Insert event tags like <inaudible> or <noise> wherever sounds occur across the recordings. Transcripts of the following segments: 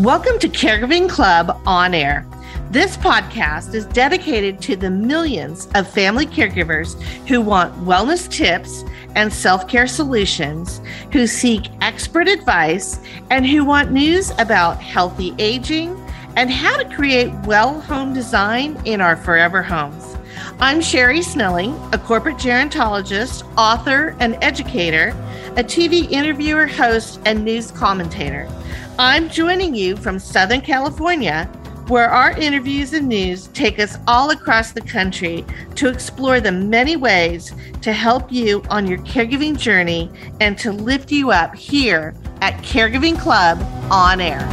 Welcome to Caregiving Club On Air. This podcast is dedicated to the millions of family caregivers who want wellness tips and self care solutions, who seek expert advice, and who want news about healthy aging and how to create well home design in our forever homes. I'm Sherri Snelling, a corporate gerontologist, author, and educator, a TV interviewer, host, and news commentator. I'm joining you from Southern California, where our interviews and news take us all across the country to explore the many ways to help you on your caregiving journey and to lift you up here at Caregiving Club on air.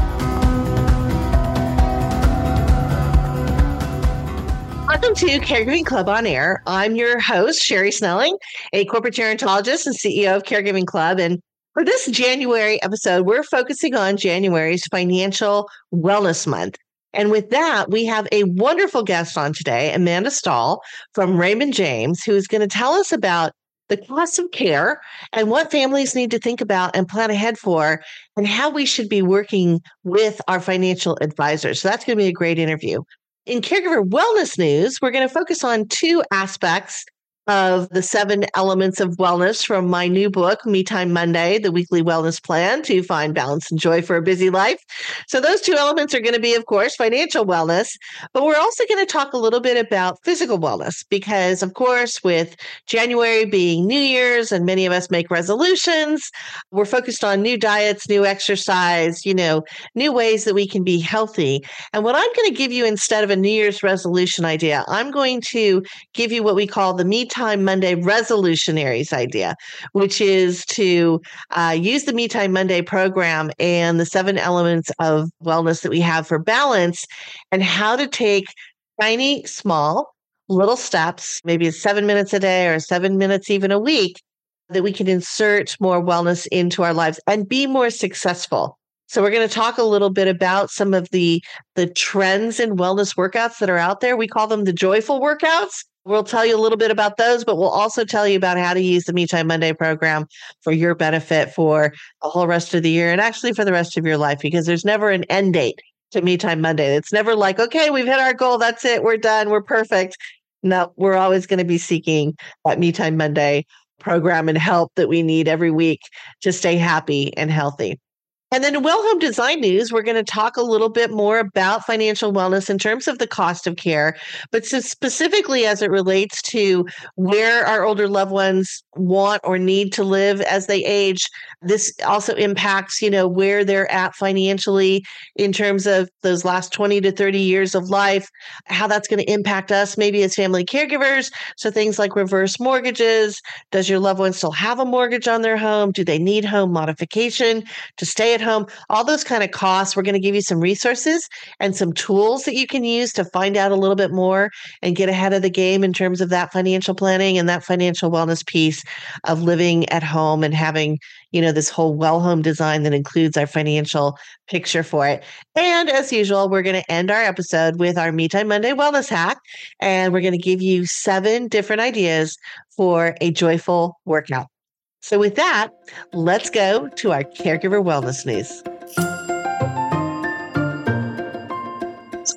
Welcome to Caregiving Club on Air. I'm your host, Sherri Snelling, a corporate gerontologist and CEO of Caregiving Club. And for this January episode, we're focusing on January's Financial Wellness Month. And with that, we have a wonderful guest on today, Amanda Stahl from Raymond James, who is going to tell us about the cost of care and what families need to think about and plan ahead for, and how we should be working with our financial advisors. So that's going to be a great interview. In caregiver wellness news, we're going to focus on two aspects of the seven elements of wellness from my new book, Me Time Monday, the weekly wellness plan to find balance and joy for a busy life. So, those two elements are going to be, of course, financial wellness, but we're also going to talk a little bit about physical wellness because, of course, with January being New Year's and many of us make resolutions, we're focused on new diets, new exercise, you know, new ways that we can be healthy. And what I'm going to give you instead of a New Year's resolution idea, I'm going to give you what we call the Me Time Time Monday resolutionaries idea, which is to uh, use the Me Time Monday program and the seven elements of wellness that we have for balance and how to take tiny, small, little steps, maybe seven minutes a day or seven minutes even a week, that we can insert more wellness into our lives and be more successful. So we're going to talk a little bit about some of the the trends in wellness workouts that are out there. We call them the joyful workouts. We'll tell you a little bit about those, but we'll also tell you about how to use the Me Time Monday program for your benefit for the whole rest of the year and actually for the rest of your life because there's never an end date to Me Time Monday. It's never like, okay, we've hit our goal. That's it. We're done. We're perfect. No, we're always going to be seeking that Me Time Monday program and help that we need every week to stay happy and healthy. And then in Home Design News, we're going to talk a little bit more about financial wellness in terms of the cost of care, but specifically as it relates to where our older loved ones want or need to live as they age. This also impacts, you know, where they're at financially in terms of those last 20 to 30 years of life, how that's going to impact us maybe as family caregivers. So things like reverse mortgages. Does your loved one still have a mortgage on their home? Do they need home modification to stay at home, all those kind of costs. We're going to give you some resources and some tools that you can use to find out a little bit more and get ahead of the game in terms of that financial planning and that financial wellness piece of living at home and having, you know, this whole well home design that includes our financial picture for it. And as usual, we're going to end our episode with our Me Time Monday wellness hack. And we're going to give you seven different ideas for a joyful workout. So, with that, let's go to our caregiver wellness news.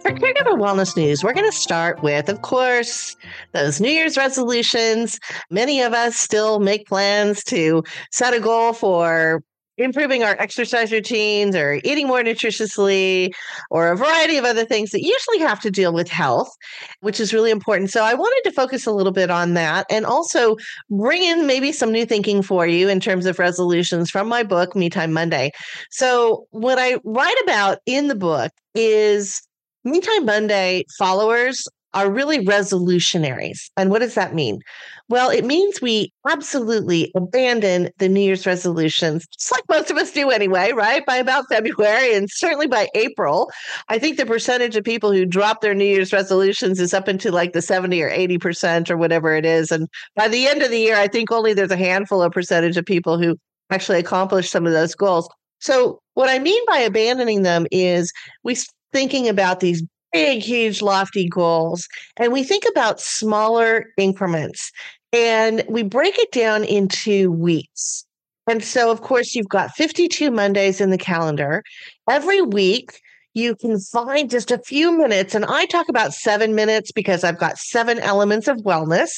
For caregiver wellness news, we're going to start with, of course, those New Year's resolutions. Many of us still make plans to set a goal for improving our exercise routines or eating more nutritiously or a variety of other things that usually have to deal with health, which is really important. So I wanted to focus a little bit on that and also bring in maybe some new thinking for you in terms of resolutions from my book, Me Time Monday. So what I write about in the book is Me Time Monday followers are really resolutionaries. And what does that mean? Well, it means we absolutely abandon the New Year's resolutions, just like most of us do anyway, right? By about February and certainly by April. I think the percentage of people who drop their New Year's resolutions is up into like the 70 or 80% or whatever it is. And by the end of the year, I think only there's a handful of percentage of people who actually accomplish some of those goals. So, what I mean by abandoning them is we thinking about these big, huge, lofty goals. And we think about smaller increments and we break it down into weeks. And so, of course, you've got 52 Mondays in the calendar. Every week, you can find just a few minutes. And I talk about seven minutes because I've got seven elements of wellness.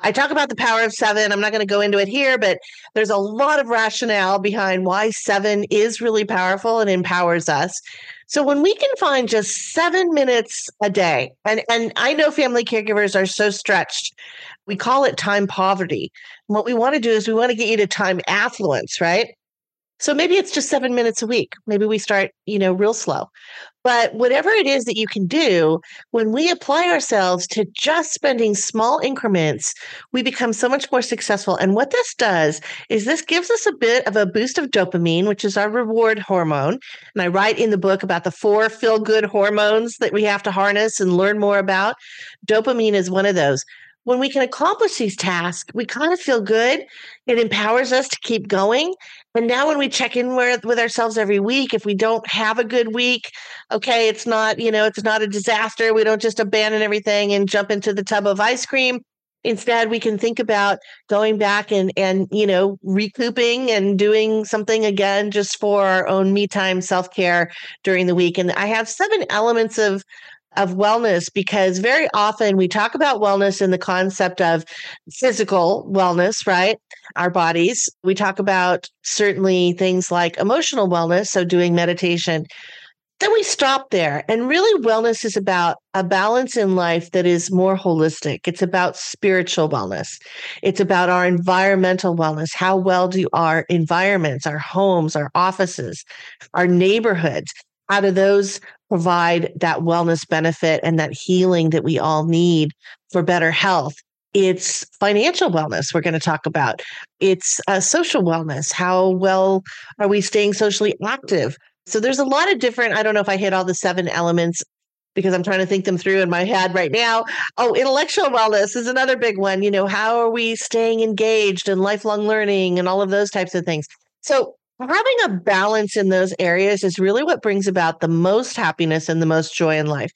I talk about the power of seven. I'm not going to go into it here, but there's a lot of rationale behind why seven is really powerful and empowers us. So when we can find just seven minutes a day, and, and I know family caregivers are so stretched, we call it time poverty. And what we want to do is we want to get you to time affluence, right? So maybe it's just seven minutes a week. Maybe we start, you know, real slow. But whatever it is that you can do, when we apply ourselves to just spending small increments, we become so much more successful. And what this does is this gives us a bit of a boost of dopamine, which is our reward hormone. And I write in the book about the four feel good hormones that we have to harness and learn more about. Dopamine is one of those when we can accomplish these tasks, we kind of feel good. It empowers us to keep going. And now when we check in with, with ourselves every week, if we don't have a good week, okay, it's not, you know, it's not a disaster. We don't just abandon everything and jump into the tub of ice cream. Instead, we can think about going back and and you know recouping and doing something again just for our own me time self care during the week. And I have seven elements of of wellness because very often we talk about wellness in the concept of physical wellness, right? Our bodies. We talk about certainly things like emotional wellness, so doing meditation. Then we stop there. And really, wellness is about a balance in life that is more holistic. It's about spiritual wellness. It's about our environmental wellness. How well do our environments, our homes, our offices, our neighborhoods, how do those provide that wellness benefit and that healing that we all need for better health. It's financial wellness we're going to talk about. It's uh, social wellness. How well are we staying socially active? So there's a lot of different, I don't know if I hit all the seven elements because I'm trying to think them through in my head right now. Oh, intellectual wellness is another big one. You know, how are we staying engaged and lifelong learning and all of those types of things? So having a balance in those areas is really what brings about the most happiness and the most joy in life.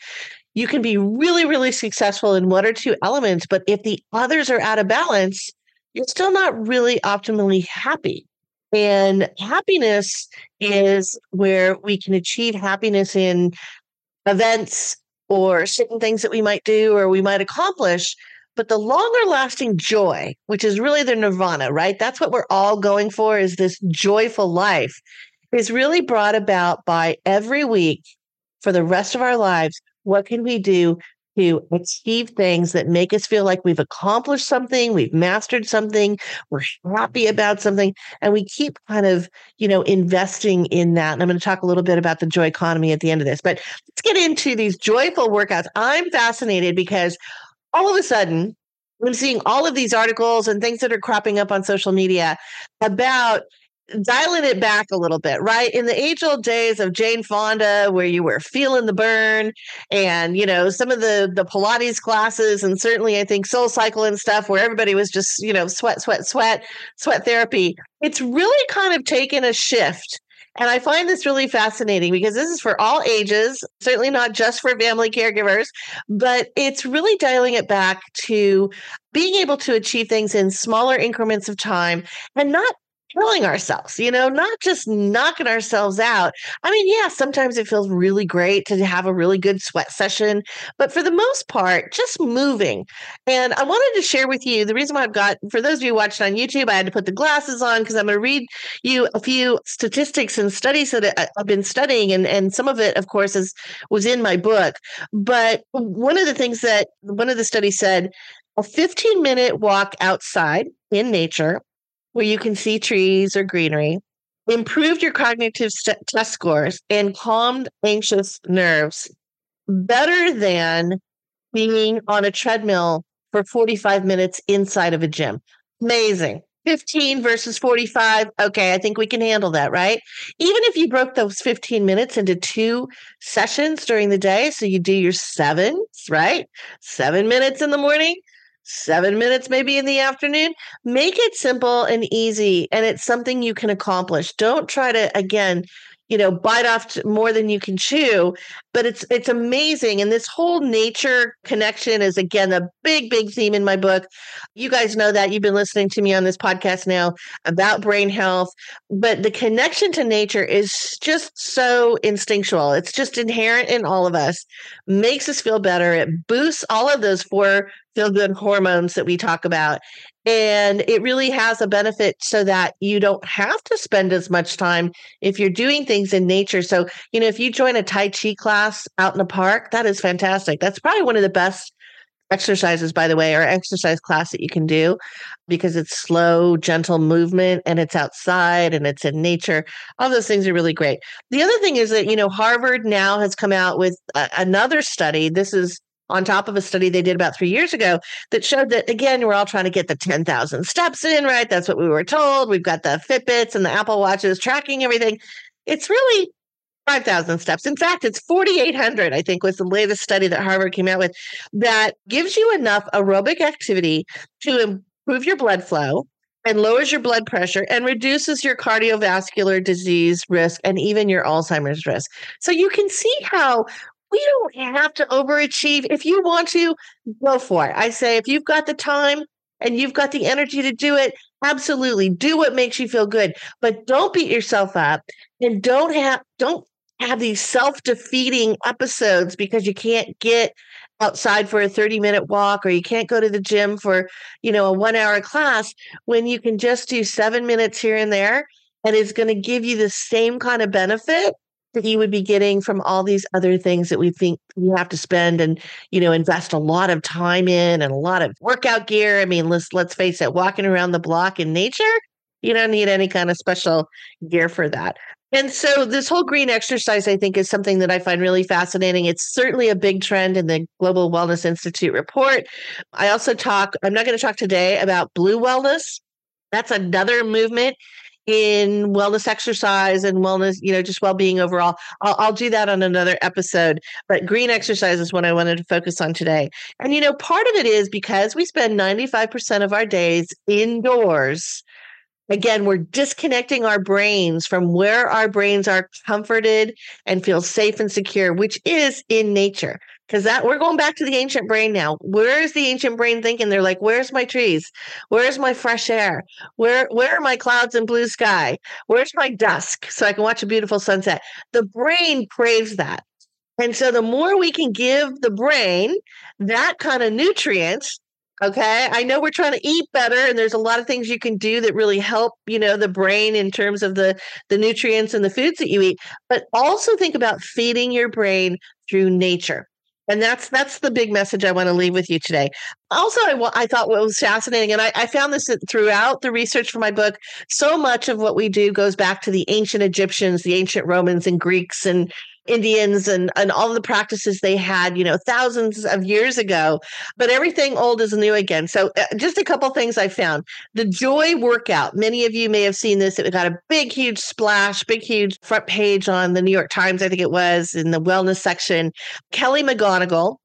You can be really, really successful in one or two elements, but if the others are out of balance, you're still not really optimally happy. And happiness is where we can achieve happiness in events or certain things that we might do or we might accomplish but the longer lasting joy, which is really the nirvana, right? That's what we're all going for is this joyful life is really brought about by every week for the rest of our lives. What can we do to achieve things that make us feel like we've accomplished something, we've mastered something, we're happy about something, and we keep kind of, you know, investing in that. And I'm going to talk a little bit about the joy economy at the end of this, but let's get into these joyful workouts. I'm fascinated because all of a sudden, I'm seeing all of these articles and things that are cropping up on social media about dialing it back a little bit, right? In the age old days of Jane Fonda, where you were feeling the burn, and you know some of the the Pilates classes, and certainly I think Soul Cycle and stuff, where everybody was just you know sweat, sweat, sweat, sweat therapy. It's really kind of taken a shift and I find this really fascinating because this is for all ages, certainly not just for family caregivers, but it's really dialing it back to being able to achieve things in smaller increments of time and not killing ourselves, you know, not just knocking ourselves out. I mean, yeah, sometimes it feels really great to have a really good sweat session, but for the most part, just moving. And I wanted to share with you the reason why I've got, for those of you watching on YouTube, I had to put the glasses on because I'm going to read you a few statistics and studies that I've been studying. And, and some of it, of course, is was in my book. But one of the things that one of the studies said a 15 minute walk outside in nature where you can see trees or greenery, improved your cognitive st- test scores, and calmed anxious nerves better than being on a treadmill for 45 minutes inside of a gym. Amazing. 15 versus 45. Okay, I think we can handle that, right? Even if you broke those 15 minutes into two sessions during the day, so you do your sevens, right? Seven minutes in the morning, seven minutes maybe in the afternoon. Make it simple and easy, and it's something you can accomplish. Don't try to, again, you know, bite off more than you can chew. But it's it's amazing. And this whole nature connection is again a big, big theme in my book. You guys know that. You've been listening to me on this podcast now about brain health. But the connection to nature is just so instinctual. It's just inherent in all of us, makes us feel better. It boosts all of those four feel good hormones that we talk about. And it really has a benefit so that you don't have to spend as much time if you're doing things in nature. So, you know, if you join a Tai Chi class out in the park, that is fantastic. That's probably one of the best exercises, by the way, or exercise class that you can do because it's slow, gentle movement and it's outside and it's in nature. All those things are really great. The other thing is that, you know, Harvard now has come out with a- another study. This is on top of a study they did about three years ago that showed that again we're all trying to get the 10,000 steps in right that's what we were told we've got the fitbits and the apple watches tracking everything it's really 5,000 steps. In fact, it's 4,800, I think, was the latest study that Harvard came out with that gives you enough aerobic activity to improve your blood flow and lowers your blood pressure and reduces your cardiovascular disease risk and even your Alzheimer's risk. So you can see how we don't have to overachieve. If you want to, go for it. I say, if you've got the time and you've got the energy to do it, absolutely do what makes you feel good. But don't beat yourself up and don't have don't have these self-defeating episodes because you can't get outside for a 30 minute walk or you can't go to the gym for you know a one hour class when you can just do seven minutes here and there and it's going to give you the same kind of benefit that you would be getting from all these other things that we think you have to spend and you know invest a lot of time in and a lot of workout gear. I mean, let's let's face it, walking around the block in nature, you don't need any kind of special gear for that. And so this whole green exercise, I think, is something that I find really fascinating. It's certainly a big trend in the Global Wellness Institute report. I also talk, I'm not going to talk today about blue wellness. That's another movement in wellness exercise and wellness, you know, just well being overall. I'll, I'll, do that on another episode. But green exercise is what I wanted to focus on today. And, you know, part of it is because we spend 95% of our days indoors. Again, we're disconnecting our brains from where our brains are comforted and feel safe and secure, which is in nature. Because that we're going back to the ancient brain now. Where's the ancient brain thinking? They're like where's my trees? Where's my fresh air? Where where are my clouds and blue sky? Where's my dusk so i can watch a beautiful sunset? The brain craves that. And so the more we can give the brain that kind of nutrients okay i know we're trying to eat better and there's a lot of things you can do that really help you know the brain in terms of the the nutrients and the foods that you eat but also think about feeding your brain through nature and that's that's the big message I want to leave with you today. Also, I, I thought what was fascinating, and I, I found this throughout the research for my book. So much of what we do goes back to the ancient Egyptians, the ancient Romans, and Greeks, and Indians and, and all the practices they had, you know, thousands of years ago. But everything old is new again. So, uh, just a couple things I found. The Joy workout. Many of you may have seen this. It got a big, huge splash, big, huge front page on the New York Times, I think it was, in the wellness section. Kelly McGonigal,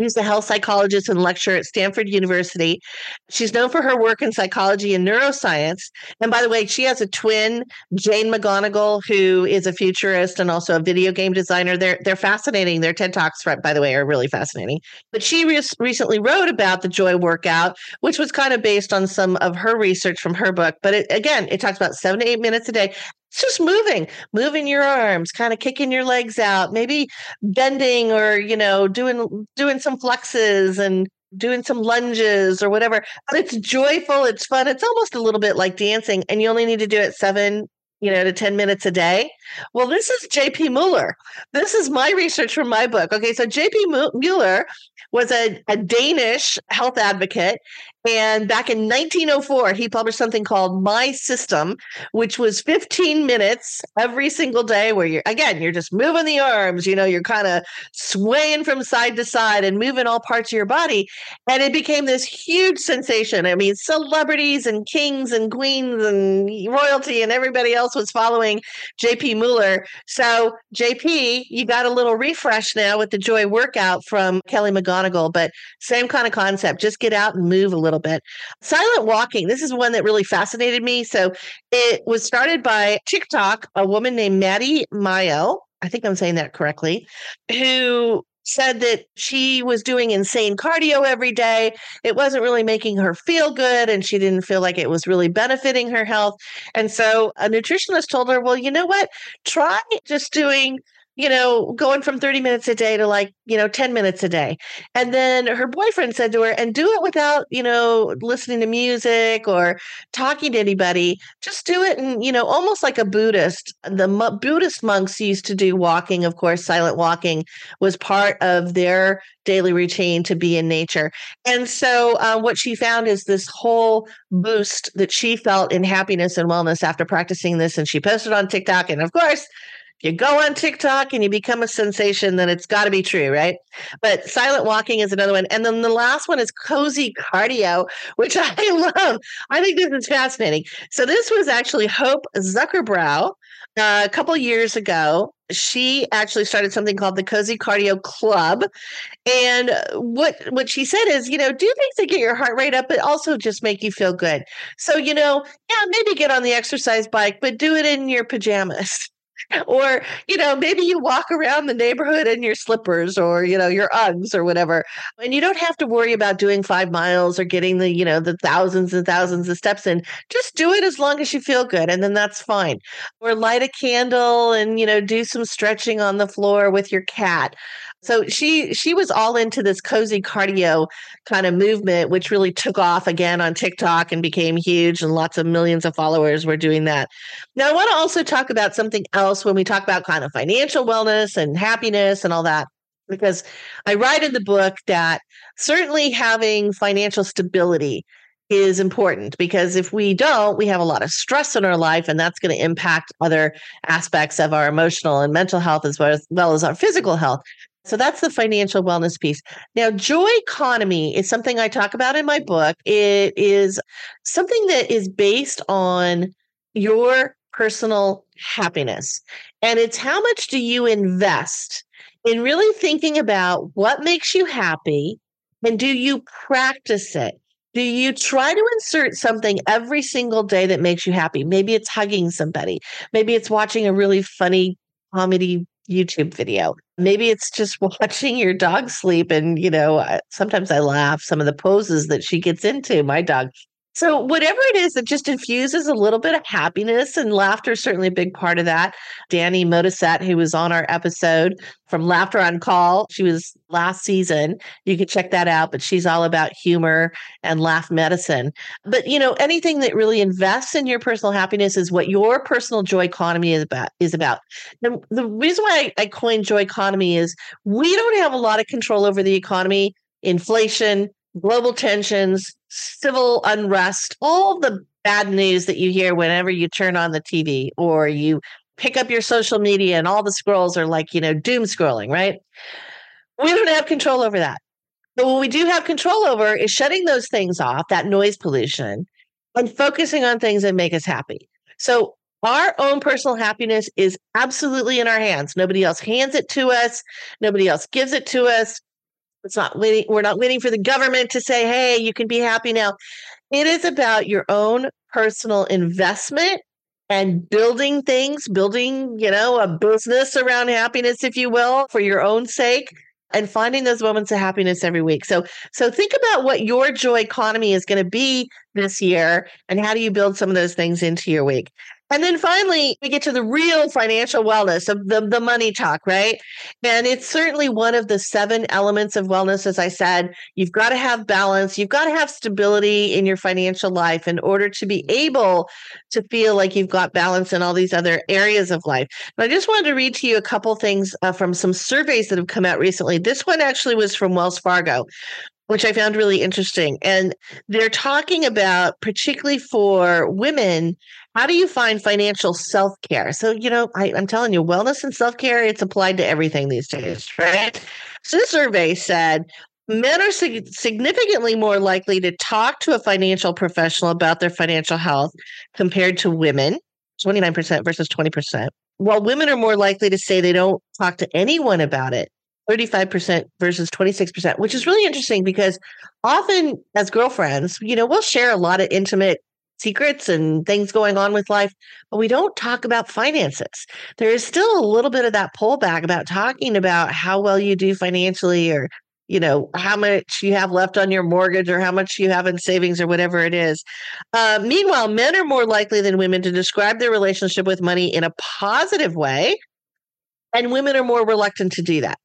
She's a health psychologist and lecturer at Stanford University. She's known for her work in psychology and neuroscience. And by the way, she has a twin, Jane McGonigal, who is a futurist and also a video game designer. They're they're fascinating. Their TED Talks, by the way, are really fascinating. But she re- recently wrote about the Joy Workout, which was kind of based on some of her research from her book. But it, again, it talks about seven to eight minutes a day it's just moving, moving your arms, kind of kicking your legs out, maybe bending or, you know, doing doing some flexes and doing some lunges or whatever. But it's joyful, it's fun. It's almost a little bit like dancing and you only need to do it 7 you know, to 10 minutes a day. Well, this is JP Mueller. This is my research from my book. Okay, so JP Mueller was a, a Danish health advocate. And back in 1904, he published something called My System, which was 15 minutes every single day, where you're, again, you're just moving the arms, you know, you're kind of swaying from side to side and moving all parts of your body. And it became this huge sensation. I mean, celebrities and kings and queens and royalty and everybody else was following JP Mueller. So, JP, you got a little refresh now with the Joy workout from Kelly McGonigal, but same kind of concept. Just get out and move a little bit. Silent walking, this is one that really fascinated me. So, it was started by TikTok, a woman named Mady Maio. I think I'm saying that correctly, who said that she was doing insane cardio every day. It wasn't really making her feel good and she didn't feel like it was really benefiting her health. And so a nutritionist told her, well, you know what? Try just doing you know, going from 30 minutes a day to like, you know, 10 minutes a day. And then her boyfriend said to her, and do it without, you know, listening to music or talking to anybody. Just do it. And, you know, almost like a Buddhist. The M- Buddhist monks used to do walking, of course, silent walking was part of their daily routine to be in nature. And so uh, what she found is this whole boost that she felt in happiness and wellness after practicing this. And she posted on TikTok. And of course, you go on TikTok and you become a sensation, then it's got to be true, right? But silent walking is another one. And then the last one is cozy cardio, which <laughs> I love. I think this is fascinating. So this was actually Hope Zuckerbrow uh, a couple years ago. She actually started something called the Cozy Cardio Club. And what what she said is, you know, do things that get your heart rate up, but also just make you feel good. So, you know, yeah, maybe get on the exercise bike, but do it in your pajamas <laughs> <laughs> or you know maybe you walk around the neighborhood in your slippers or you know your uggs or whatever and you don't have to worry about doing five miles or getting the you know the thousands and thousands of steps in. Just do it as long as you feel good and then that's fine. Or light a candle and you know do some stretching on the floor with your cat so she she was all into this cozy cardio kind of movement, which really took off again on TikTok and became huge, and lots of millions of followers were doing that. Now, I want to also talk about something else when we talk about kind of financial wellness and happiness and all that, because I write in the book that certainly having financial stability is important because if we don't, we have a lot of stress in our life, and that's going to impact other aspects of our emotional and mental health as well as, well as our physical health. So that's the financial wellness piece. Now, joy economy is something I talk about in my book. It is something that is based on your personal happiness. And it's how much do you invest in really thinking about what makes you happy and do you practice it? Do you try to insert something every single day that makes you happy? Maybe it's hugging somebody. Maybe it's watching a really funny comedy YouTube video. Maybe it's just <laughs> watching your dog sleep. And, you know, sometimes I laugh some of the poses that she gets into. My dog so, whatever it is that just infuses a little bit of happiness and laughter is certainly a big part of that. Dani Modisett, who was on our episode from Laughter on Call, she was last season. You can check that out, but she's all about humor and laugh medicine. But, you know, anything that really invests in your personal happiness is what your personal joy economy is about. Is about. The reason why I coined joy economy is we don't have a lot of control over the economy, inflation, global tensions, civil unrest, all the bad news that you hear whenever you turn on the TV or you pick up your social media and all the scrolls are like, you know, doom scrolling, right? We don't have control over that. But what we do have control over is shutting those things off, that noise pollution, and focusing on things that make us happy. So our own personal happiness is absolutely in our hands. Nobody else hands it to us. Nobody else gives it to us. It's not waiting. We're not waiting for the government to say, hey, you can be happy now. It is about your own personal investment and building things, building, you know, a business around happiness, if you will, for your own sake and finding those moments of happiness every week. So so think about what your joy economy is going to be this year and how do you build some of those things into your week. And then finally, we get to the real financial wellness of the, the money talk, right? And it's certainly one of the seven elements of wellness. As I said, you've got to have balance, you've got to have stability in your financial life in order to be able to feel like you've got balance in all these other areas of life. I just wanted to read to you a couple things uh, from some surveys that have come out recently. This one actually was from Wells Fargo which I found really interesting. And they're talking about, particularly for women, how do you find financial self care? So, you know, I, am telling you, wellness and self care, it's applied to everything these days, right? So, this survey said men are sig- significantly more likely to talk to a financial professional about their financial health compared to women. 29% versus 20%. While women are more likely to say they don't talk to anyone about it, 35% versus 26%, which is really interesting because often as girlfriends, you know, we'll share a lot of intimate secrets and things going on with life, but we don't talk about finances. There is still a little bit of that pullback about talking about how well you do financially or you know how much you have left on your mortgage or how much you have in savings or whatever it is uh, meanwhile men are more likely than women to describe their relationship with money in a positive way and women are more reluctant to do that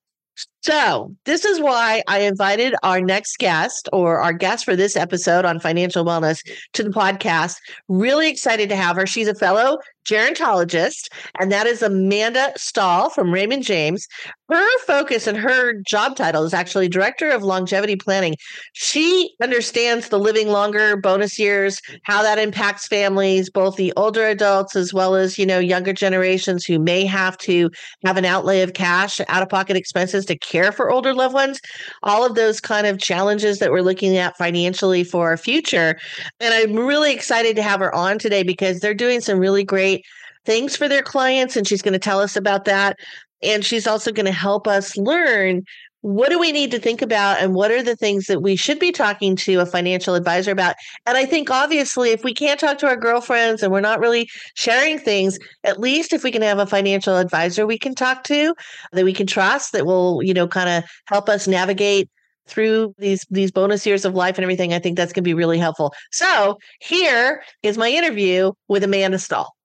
so, this is why I invited our next guest or our guest for this episode on financial wellness to the podcast. Really excited to have her. She's a fellow gerontologist, and that is Amanda Stahl from Raymond James. Her focus and her job title is actually Director of Longevity Planning. She understands the living longer bonus years, how that impacts families, both the older adults as well as, you know, younger generations who may have to have an outlay of cash, out of pocket expenses to for older loved ones. All of those kind of challenges that we're looking at financially for our future. And I'm really excited to have her on today because they're doing some really great things for their clients, and she's going to tell us about that. And she's also going to help us learn what do we need to think about and what are the things that we should be talking to a financial advisor about? And i think obviously if we can't talk to our girlfriends and we're not really sharing things at least if we can have a financial advisor we can talk to that we can trust that will you know kind of help us navigate through these these bonus years of life and everything i think that's going to be really helpful. So here is my interview with amanda stahl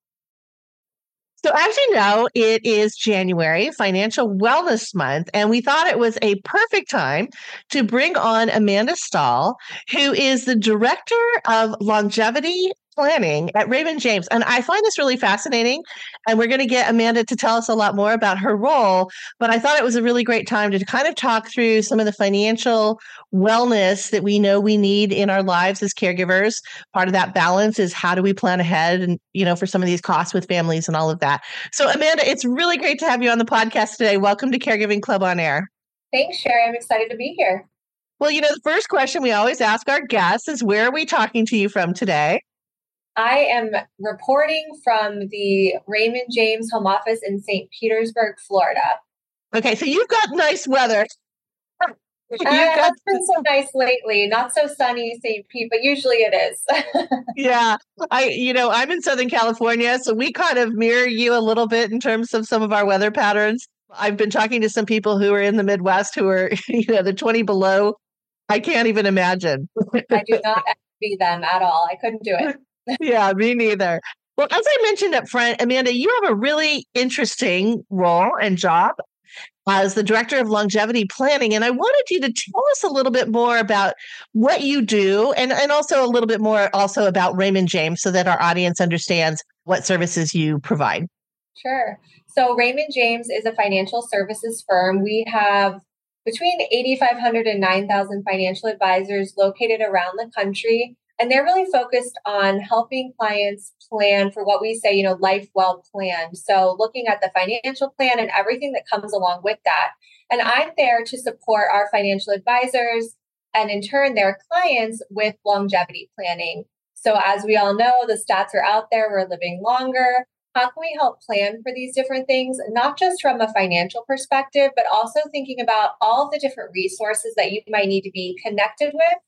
so, as you know, it is January, Financial Wellness Month, and we thought it was a perfect time to bring on Amanda Stahl, who is the Director of Longevity planning at Raymond James. And I find this really fascinating. And we're going to get Amanda to tell us a lot more about her role. But I thought it was a really great time to kind of talk through some of the financial wellness that we know we need in our lives as caregivers. Part of that balance is how do we plan ahead and, you know, for some of these costs with families and all of that. So, Amanda, it's really great to have you on the podcast today. Welcome to Caregiving Club on Air. Thanks, Sherri. I'm excited to be here. Well, you know, the first question we always ask our guests is where are we talking to you from today? I am reporting from the Raymond James home office in St. Petersburg, Florida. Okay, so you've got nice weather. <laughs> You've uh, got- it's been so nice lately. Not so sunny, St. Pete, but usually it is. <laughs> yeah, I you know I'm in Southern California, so we kind of mirror you a little bit in terms of some of our weather patterns. I've been talking to some people who are in the Midwest who are <laughs> you know the 20 below. I can't even imagine. I do not envy them at all. I couldn't do it yeah, me neither. Well, as I mentioned up front, Amanda, you have a really interesting role and job as the director of longevity planning. And I wanted you to tell us a little bit more about what you do and, and also a little bit more also about Raymond James so that our audience understands what services you provide. Sure. So Raymond James is a financial services firm. We have between 8,500 and 9,000 financial advisors located around the country. And they're really focused on helping clients plan for what we say, you know, life well planned. So looking at the financial plan and everything that comes along with that. And I'm there to support our financial advisors and in turn their clients with longevity planning. So as we all know, the stats are out there, we're living longer. How can we help plan for these different things, not just from a financial perspective, but also thinking about all the different resources that you might need to be connected with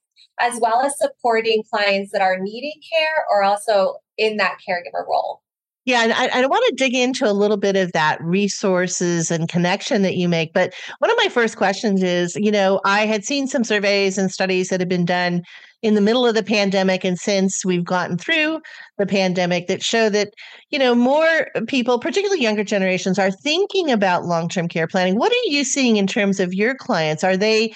as well as supporting clients that are needing care or also in that caregiver role. Yeah, and I, I want to dig into a little bit of that resources and connection that you make. But one of my first questions is you know, I had seen some surveys and studies that have been done in the middle of the pandemic and since we've gotten through the pandemic that show that you know more people particularly younger generations are thinking about long-term care planning what are you seeing in terms of your clients are they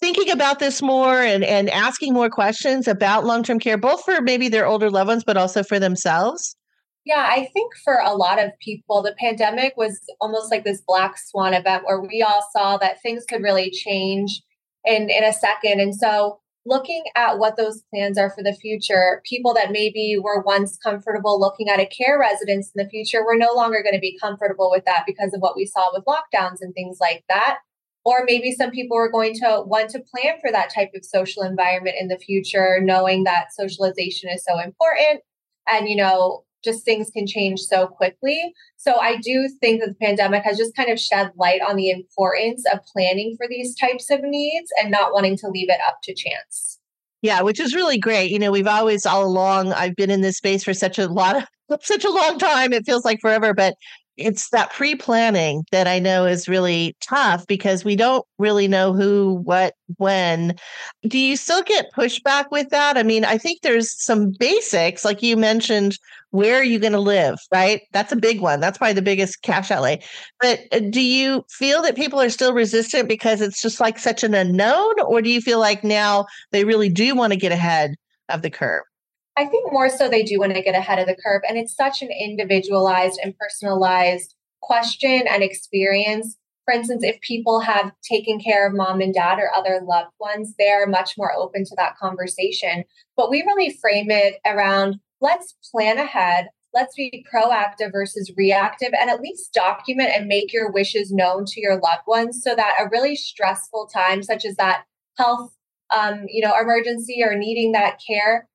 thinking about this more and, and asking more questions about long-term care both for maybe their older loved ones but also for themselves? Yeah i think for a lot of people the pandemic was almost like this black swan event where we all saw that things could really change in in a second. And so looking at what those plans are for the future people that maybe were once comfortable looking at a care residence in the future we're no longer going to be comfortable with that because of what we saw with lockdowns and things like that or maybe some people are going to want to plan for that type of social environment in the future, knowing that socialization is so important. And, you know, just things can change so quickly. So I do think that the pandemic has just kind of shed light on the importance of planning for these types of needs and not wanting to leave it up to chance. Yeah, which is really great. You know, we've always all along I've been in this space for such a lot of <laughs> such a long time. It feels like forever, but it's that pre-planning that I know is really tough because we don't really know who, what, when. Do you still get pushback with that? I mean, I think there's some basics, like you mentioned, where are you going to live, right? That's a big one. That's probably the biggest cash outlay. But uh, do you feel that people are still resistant because it's just like such an unknown, or do you feel like now they really do want to get ahead of the curve? I think more so they do want to get ahead of the curve. And it's such an individualized and personalized question and experience. For instance, if people have taken care of mom and dad or other loved ones, they're much more open to that conversation. But we really frame it around let's plan ahead, let's be proactive versus reactive, and at least document and make your wishes known to your loved ones so that a really stressful time, such as that health um, you know, emergency or needing that care,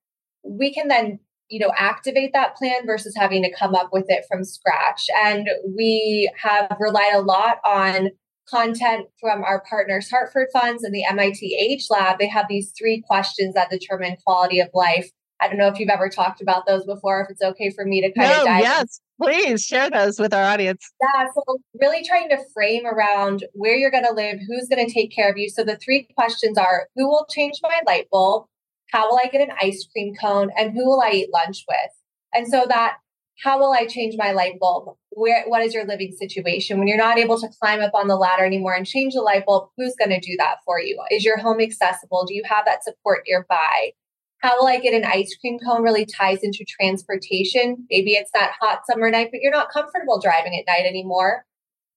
we can then you know activate that plan versus having to come up with it from scratch. And we have relied a lot on content from our partners hartford funds and the MIT AgeLab. They have these three questions that determine quality of life. I don't know if you've ever talked about those before if it's okay for me to kind no, of dive yes please share those with our audience. Yeah so really trying to frame around where you're going to live who's going to take care of you. So the three questions are who will change my light bulb how will I get an ice cream cone? And who will I eat lunch with? And so that how will I change my light bulb? Where what is your living situation? When you're not able to climb up on the ladder anymore and change the light bulb, who's going to do that for you? Is your home accessible? Do you have that support nearby? How will I get an ice cream cone really ties into transportation? Maybe it's that hot summer night, but you're not comfortable driving at night anymore.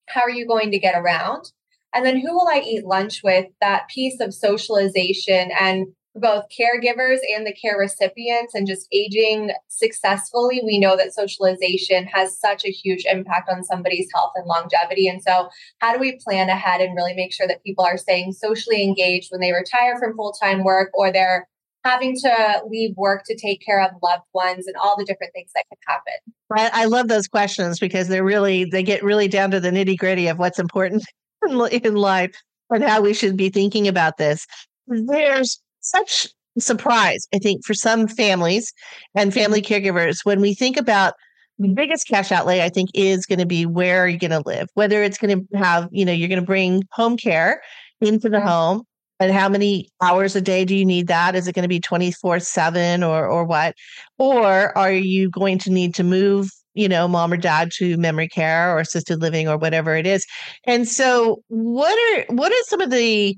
How are you going to get around? And then who will I eat lunch with? That piece of socialization and both caregivers and the care recipients and just aging successfully, we know that socialization has such a huge impact on somebody's health and longevity. And so, how do we plan ahead and really make sure that people are staying socially engaged when they retire from full time work or they're having to leave work to take care of loved ones and all the different things that can happen? I love those questions because they're really, they get really down to the nitty gritty of what's important <laughs> in life and how we should be thinking about this. There's such surprise, I think, for some families and family mm-hmm. caregivers when we think about the biggest cash outlay, I think, is going to be where are you going to live? Whether it's going to have, you know, you're going to bring home care into the mm-hmm. home. And how many hours a day do you need that? Is it going to be 24 7 or or what? Or are you going to need to move you know, mom or dad to memory care or assisted living or whatever it is. And so what are what are some of the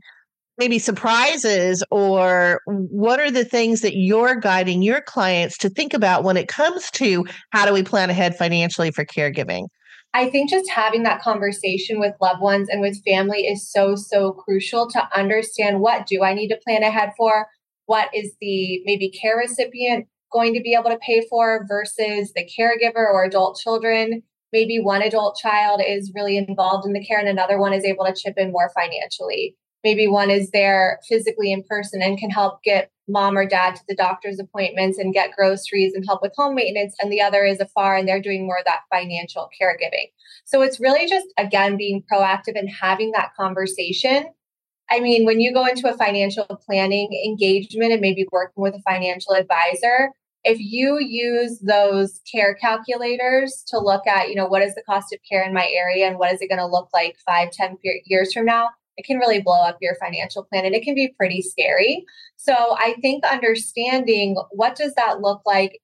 maybe surprises or what are the things that you're guiding your clients to think about when it comes to how do we plan ahead financially for caregiving? I think just having that conversation with loved ones and with family is so, so crucial to understand what do I need to plan ahead for? What is the maybe care recipient going to be able to pay for versus the caregiver or adult children? Maybe one adult child is really involved in the care and another one is able to chip in more financially maybe one is there physically in person and can help get mom or dad to the doctor's appointments and get groceries and help with home maintenance and the other is afar and they're doing more of that financial caregiving. So it's really just again being proactive and having that conversation. I mean when you go into a financial planning engagement and maybe working with a financial advisor if you use those care calculators to look at you know what is the cost of care in my area and what is it going to look like five ten years from now it can really blow up your financial plan and it can be pretty scary. So I think understanding what does that look like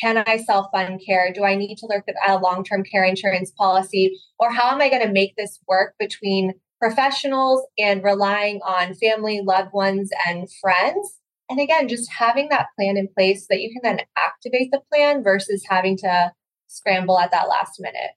can I self fund care? Do I need to look at a long term care insurance policy? Or how am I going to make this work between professionals and relying on family, loved ones, and friends? And again, just having that plan in place so that you can then activate the plan versus having to scramble at that last minute.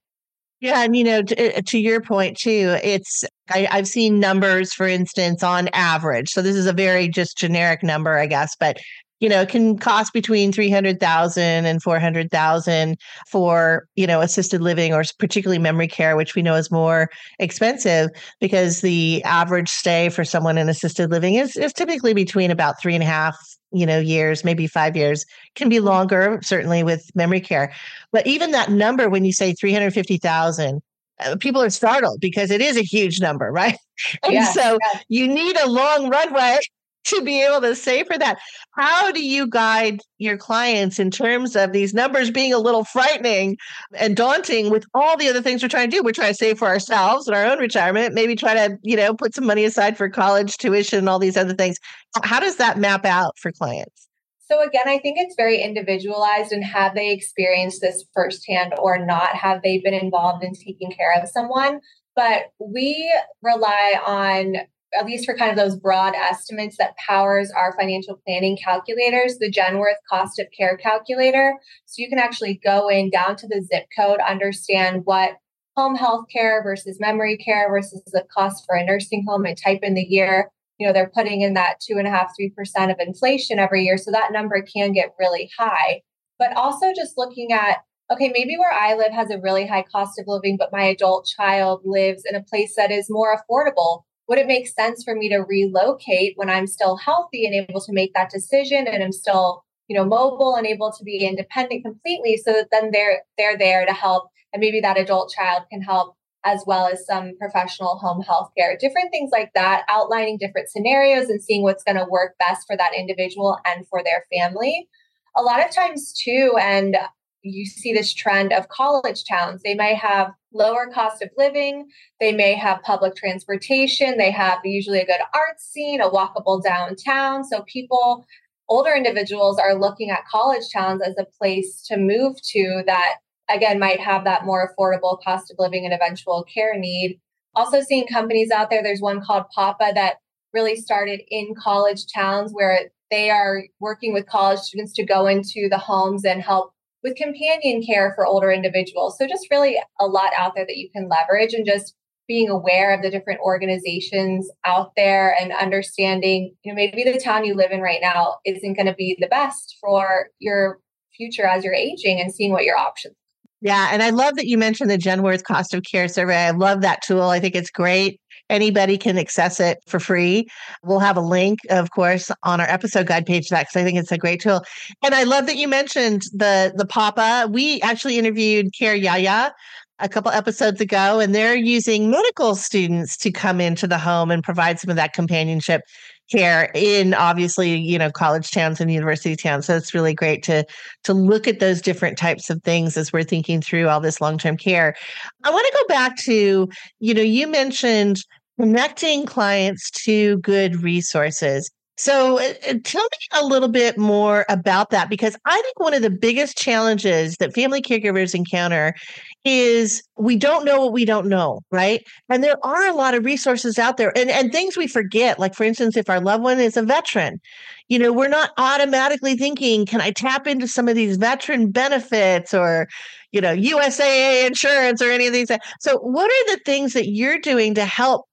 Yeah, and you know, to, uh, to your point too, it's I, I've seen numbers, for instance, on average. So this is a very just generic number, I guess, but you know, it can cost between 300,000 and 400,000 for, you know, assisted living or particularly memory care, which we know is more expensive because the average stay for someone in assisted living is, is typically between about three and a half you know, years, maybe five years, can be longer, certainly with memory care. But even that number, when you say 350,000, uh, people are startled because it is a huge number, <laughs> right? And yes, so yes. you need a long runway to be able to say for that. How do you guide your clients in terms of these numbers being a little frightening and daunting with all the other things we're trying to do? We're trying to save for ourselves and our own retirement, maybe try to, you know, put some money aside for college tuition and all these other things. How does that map out for clients? So again, I think it's very individualized and have they experienced this firsthand or not? Have they been involved in taking care of someone? But we rely on at least for kind of those broad estimates that powers our financial planning calculators, the Genworth cost of care calculator. So you can actually go in down to the zip code, understand what home health care versus memory care versus the cost for a nursing home and type in the year. You know, they're putting in that two and a half, three percent of inflation every year. So that number can get really high. But also just looking at okay, maybe where I live has a really high cost of living, but my adult child lives in a place that is more affordable would it make sense for me to relocate when I'm still healthy and able to make that decision and I'm still, you know, mobile and able to be independent completely so that then they're they're there to help and maybe that adult child can help as well as some professional home health care, different things like that, outlining different scenarios and seeing what's going to work best for that individual and for their family. A lot of times, too, and you see this trend of college towns. They may have lower cost of living, they may have public transportation, they have usually a good art scene, a walkable downtown. So people, older individuals are looking at college towns as a place to move to that again might have that more affordable cost of living and eventual care need. Also seeing companies out there, there's one called Papa that really started in college towns where they are working with college students to go into the homes and help with companion care for older individuals. So, just really a lot out there that you can leverage and just being aware of the different organizations out there and understanding, you know, maybe the town you live in right now isn't going to be the best for your future as you're aging and seeing what your options. Yeah, and I love that you mentioned the Genworth cost of care survey. I love that tool. I think it's great. Anybody can access it for free. We'll have a link, of course, on our episode guide page that because I think it's a great tool. And I love that you mentioned the the Papa. We actually interviewed CareYaya a couple episodes ago, and they're using medical students to come into the home and provide some of that companionship care in obviously you know college towns and university towns so it's really great to to look at those different types of things as we're thinking through all this long-term care i want to go back to you know you mentioned connecting clients to good resources so uh, tell me a little bit more about that because I think one of the biggest challenges that family caregivers encounter is we don't know what we don't know, right? And there are a lot of resources out there and, and things we forget. Like, for instance, if our loved one is a veteran, you know, we're not automatically thinking, can I tap into some of these veteran benefits or, you know, USAA insurance or any of these? So, what are the things that you're doing to help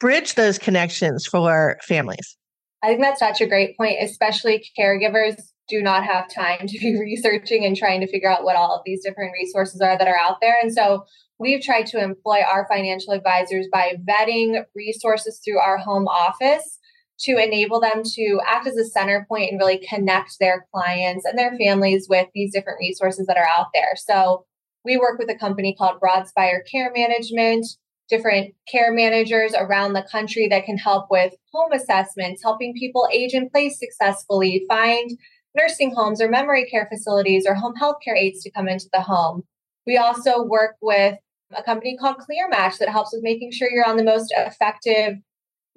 bridge those connections for families? I think that's such a great point, especially caregivers do not have time to be <laughs> researching and trying to figure out what all of these different resources are that are out there. And so we've tried to employ our financial advisors by vetting resources through our home office to enable them to act as a center point and really connect their clients and their families with these different resources that are out there. So we work with a company called Broadspire Care Management different care managers around the country that can help with home assessments, helping people age in place successfully, find nursing homes or memory care facilities or home health care aides to come into the home. We also work with a company called ClearMatch that helps with making sure you're on the most effective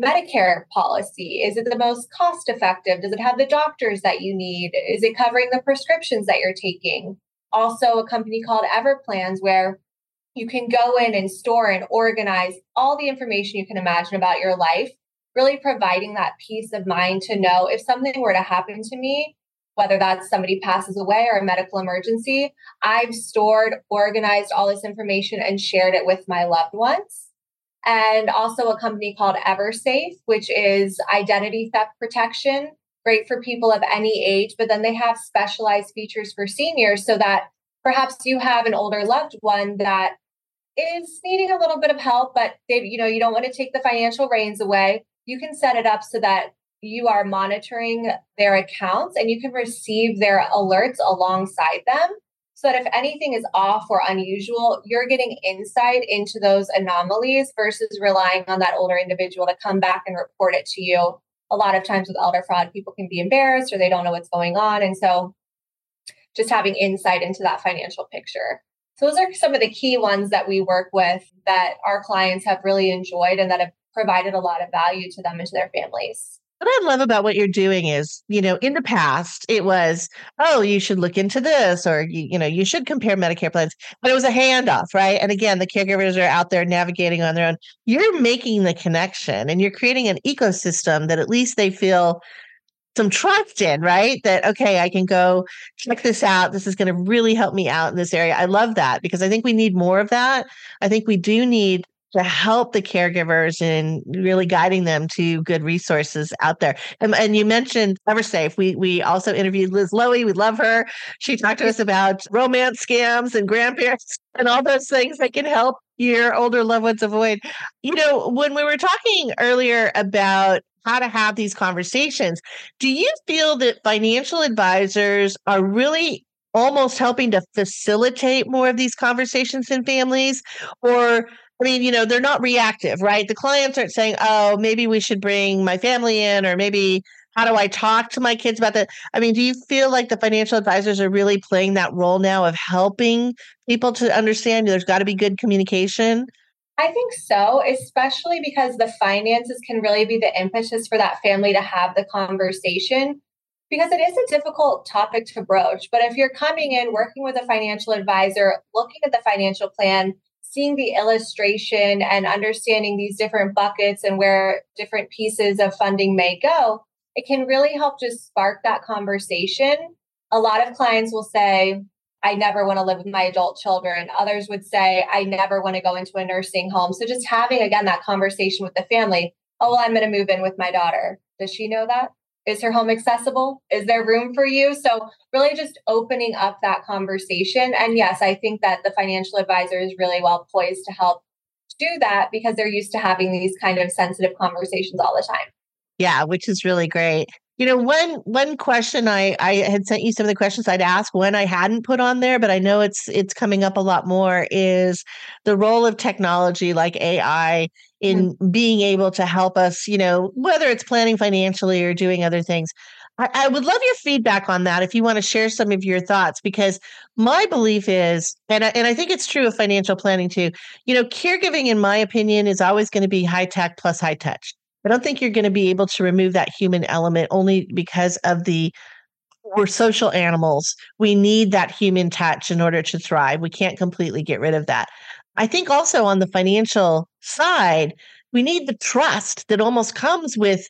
Medicare policy. Is it the most cost effective? Does it have the doctors that you need? Is it covering the prescriptions that you're taking? Also, a company called Everplans, where you can go in and store and organize all the information you can imagine about your life, really providing that peace of mind to know if something were to happen to me, whether that's somebody passes away or a medical emergency, I've stored, organized all this information and shared it with my loved ones. And also a company called EverSafe, which is identity theft protection, great for people of any age, but then they have specialized features for seniors so that perhaps you have an older loved one that is needing a little bit of help, but they, you know, you don't want to take the financial reins away. You can set it up so that you are monitoring their accounts and you can receive their alerts alongside them so that if anything is off or unusual, you're getting insight into those anomalies versus relying on that older individual to come back and report it to you. A lot of times with elder fraud, people can be embarrassed or they don't know what's going on. And so just having insight into that financial picture. So those are some of the key ones that we work with that our clients have really enjoyed and that have provided a lot of value to them and to their families. What I love about what you're doing is, you know, in the past it was, oh, you should look into this, or you, you know, you should compare Medicare plans, but it was a handoff, right? And again, the caregivers are out there navigating on their own. You're making the connection, and you're creating an ecosystem that at least they feel some trust in, right? That, okay, I can go check this out. This is going to really help me out in this area. I love that because I think we need more of that. I think we do need to help the caregivers in really guiding them to good resources out there. And, and you mentioned EverSafe. We we also interviewed Liz Loewy. We love her. She talked to us about romance scams and grandparents <laughs> and all those things that can help your older loved ones avoid. You know, when we were talking earlier about how to have these conversations. Do you feel that financial advisors are really almost helping to facilitate more of these conversations in families? Or, I mean, you know, they're not reactive, right? The clients aren't saying, oh, maybe we should bring my family in, or maybe how do I talk to my kids about that? I mean, do you feel like the financial advisors are really playing that role now of helping people to understand there's got to be good communication? I think so, especially because the finances can really be the impetus for that family to have the conversation because it is a difficult topic to broach. But if you're coming in, working with a financial advisor, looking at the financial plan, seeing the illustration and understanding these different buckets and where different pieces of funding may go, it can really help just spark that conversation. A lot of clients will say, I never want to live with my adult children. Others would say, I never want to go into a nursing home. So just having, again, that conversation with the family. Oh, well, I'm going to move in with my daughter. Does she know that? Is her home accessible? Is there room for you? So, really just opening up that conversation. And yes, I think that the financial advisor is really well poised to help do that because they're used to having these kind of sensitive conversations all the time. Yeah, which is really great. You know, one one question I I had sent you some of the questions I'd ask when I hadn't put on there, but I know it's it's coming up a lot more is the role of technology like AI in mm-hmm. being able to help us, you know, whether it's planning financially or doing other things. I, I would love your feedback on that if you want to share some of your thoughts, because my belief is, and I, and I think it's true of financial planning too, you know, caregiving, in my opinion, is always going to be high tech plus high touch. I don't think you're going to be able to remove that human element only because of the we're social animals. We need that human touch in order to thrive. We can't completely get rid of that. I think also on the financial side, we need the trust that almost comes with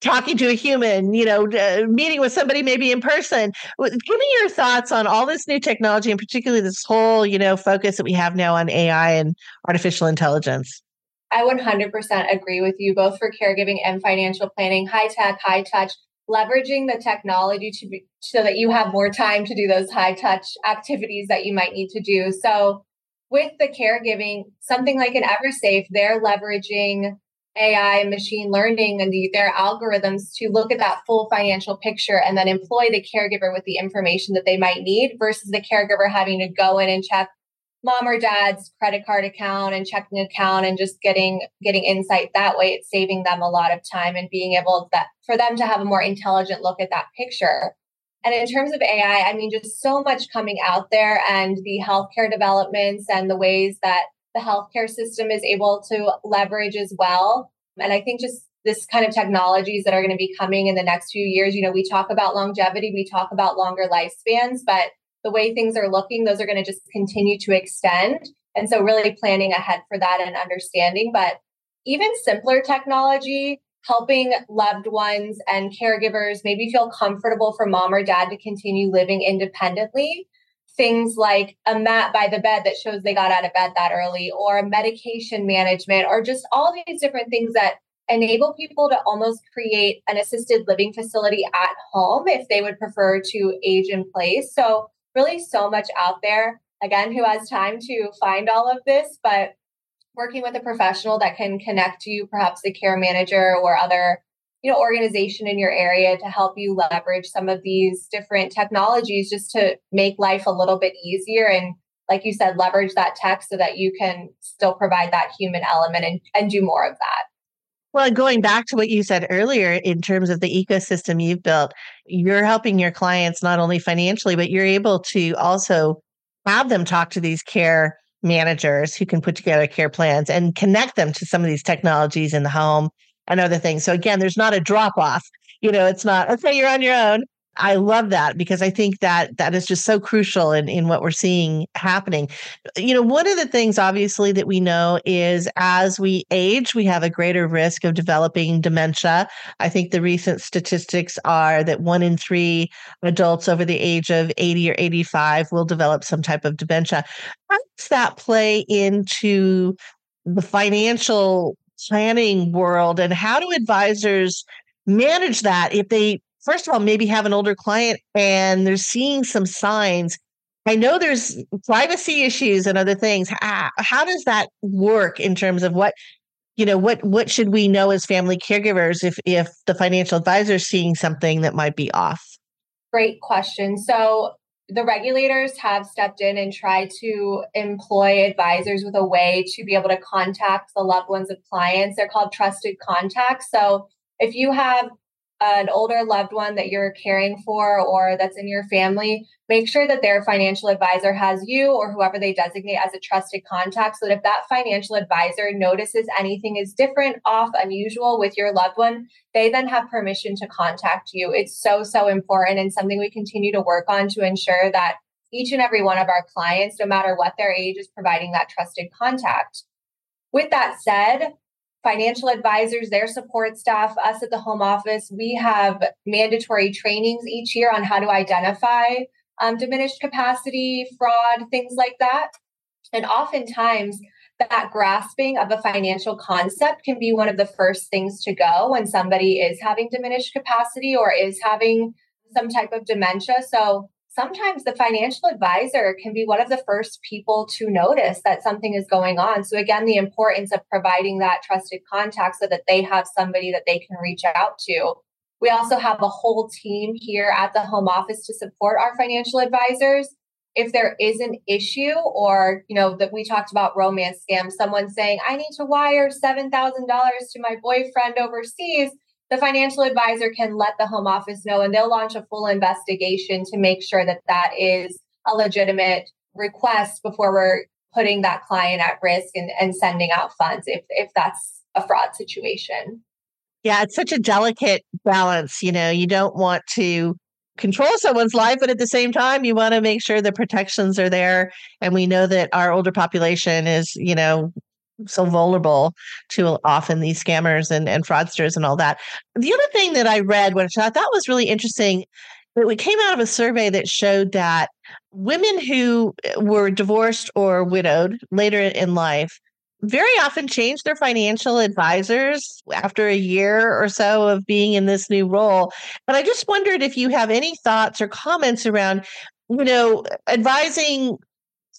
talking to a human, you know, uh, meeting with somebody maybe in person. Give me your thoughts on all this new technology and particularly this whole, you know, focus that we have now on AI and artificial intelligence. I 100% agree with you, both for caregiving and financial planning, high tech, high touch, leveraging the technology to be so that you have more time to do those high touch activities that you might need to do. So, with the caregiving, something like an EverSafe, they're leveraging AI and machine learning and the, their algorithms to look at that full financial picture and then employ the caregiver with the information that they might need versus the caregiver having to go in and check mom or dad's credit card account and checking account and just getting getting insight. That way it's saving them a lot of time and being able that for them to have a more intelligent look at that picture. And in terms of ai i mean just so much coming out there and the healthcare developments and the ways that the healthcare system is able to leverage as well. And i think just this kind of technologies that are going to be coming in the next few years you know we talk about longevity we talk about longer lifespans but the way things are looking, those are going to just continue to extend. And so, really planning ahead for that and understanding. But even simpler technology, helping loved ones and caregivers maybe feel comfortable for mom or dad to continue living independently. Things like a mat by the bed that shows they got out of bed that early, or medication management, or just all these different things that enable people to almost create an assisted living facility at home if they would prefer to age in place. So, really so much out there. Again, who has time to find all of this, but working with a professional that can connect you, perhaps a care manager or other, you know organization in your area to help you leverage some of these different technologies just to make life a little bit easier and like you said leverage that tech so that you can still provide that human element and, and do more of that well, going back to what you said earlier in terms of the ecosystem you've built, you're helping your clients not only financially, but you're able to also have them talk to these care managers who can put together care plans and connect them to some of these technologies in the home and other things. So again, there's not a drop off. You know, it's not okay, you're on your own. I love that because I think that that is just so crucial in, in what we're seeing happening. You know, one of the things obviously that we know is as we age, we have a greater risk of developing dementia. I think the recent statistics are that one in three adults over the age of 80 or 85 will develop some type of dementia. How does that play into the financial planning world and how do advisors manage that if they first of all, maybe have an older client and they're seeing some signs. I know there's privacy issues and other things. How, how does that work in terms of what, you know, what what should we know as family caregivers if if the financial advisor is seeing something that might be off? Great question. So the regulators have stepped in and tried to employ advisors with a way to be able to contact the loved ones of clients. They're called trusted contacts. So if you have an older loved one that you're caring for or that's in your family, make sure that their financial advisor has you or whoever they designate as a trusted contact so that if that financial advisor notices anything is different, off, unusual with your loved one, they then have permission to contact you. It's so, so important and something we continue to work on to ensure that each and every one of our clients, no matter what their age, is providing that trusted contact. With that said, financial advisors, their support staff, us at the home office, we have mandatory trainings each year on how to identify um, diminished capacity, fraud, things like that. And oftentimes, that grasping of a financial concept can be one of the first things to go when somebody is having diminished capacity or is having some type of dementia. So, sometimes the financial advisor can be one of the first people to notice that something is going on. So, again, the importance of providing that trusted contact so that they have somebody that they can reach out to. We also have a whole team here at the home office to support our financial advisors. If there is an issue, or you know that we talked about romance scams, someone saying, "I need to wire seven thousand dollars to my boyfriend overseas," the financial advisor can let the home office know and they'll launch a full investigation to make sure that that is a legitimate request before we're putting that client at risk and, and sending out funds if, if that's a fraud situation. Yeah, it's such a delicate balance. You know, you don't want to control someone's life, but at the same time, you want to make sure the protections are there. And we know that our older population is, you know, so vulnerable to often these scammers and, and fraudsters and all that. The other thing that I read, which I thought was really interesting, it came out of a survey that showed that women who eh, were divorced or widowed later in life very often change their financial advisors after a year or so of being in this new role. But I just wondered if you have any thoughts or comments around, you know, advising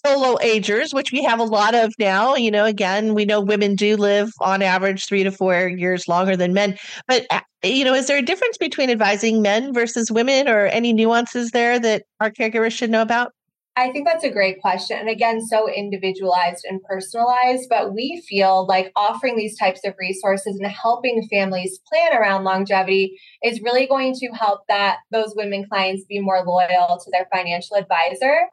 solo agers, which we have a lot of now. You know, again, we know women do live on average three to four years longer than men. But, uh, you know, is there a difference between advising men versus women or any nuances there that our caregivers should know about? I think that's a great question. And again, so individualized and personalized. But we feel like offering these types of resources and helping families plan around longevity is really going to help that those women clients be more loyal to their financial advisor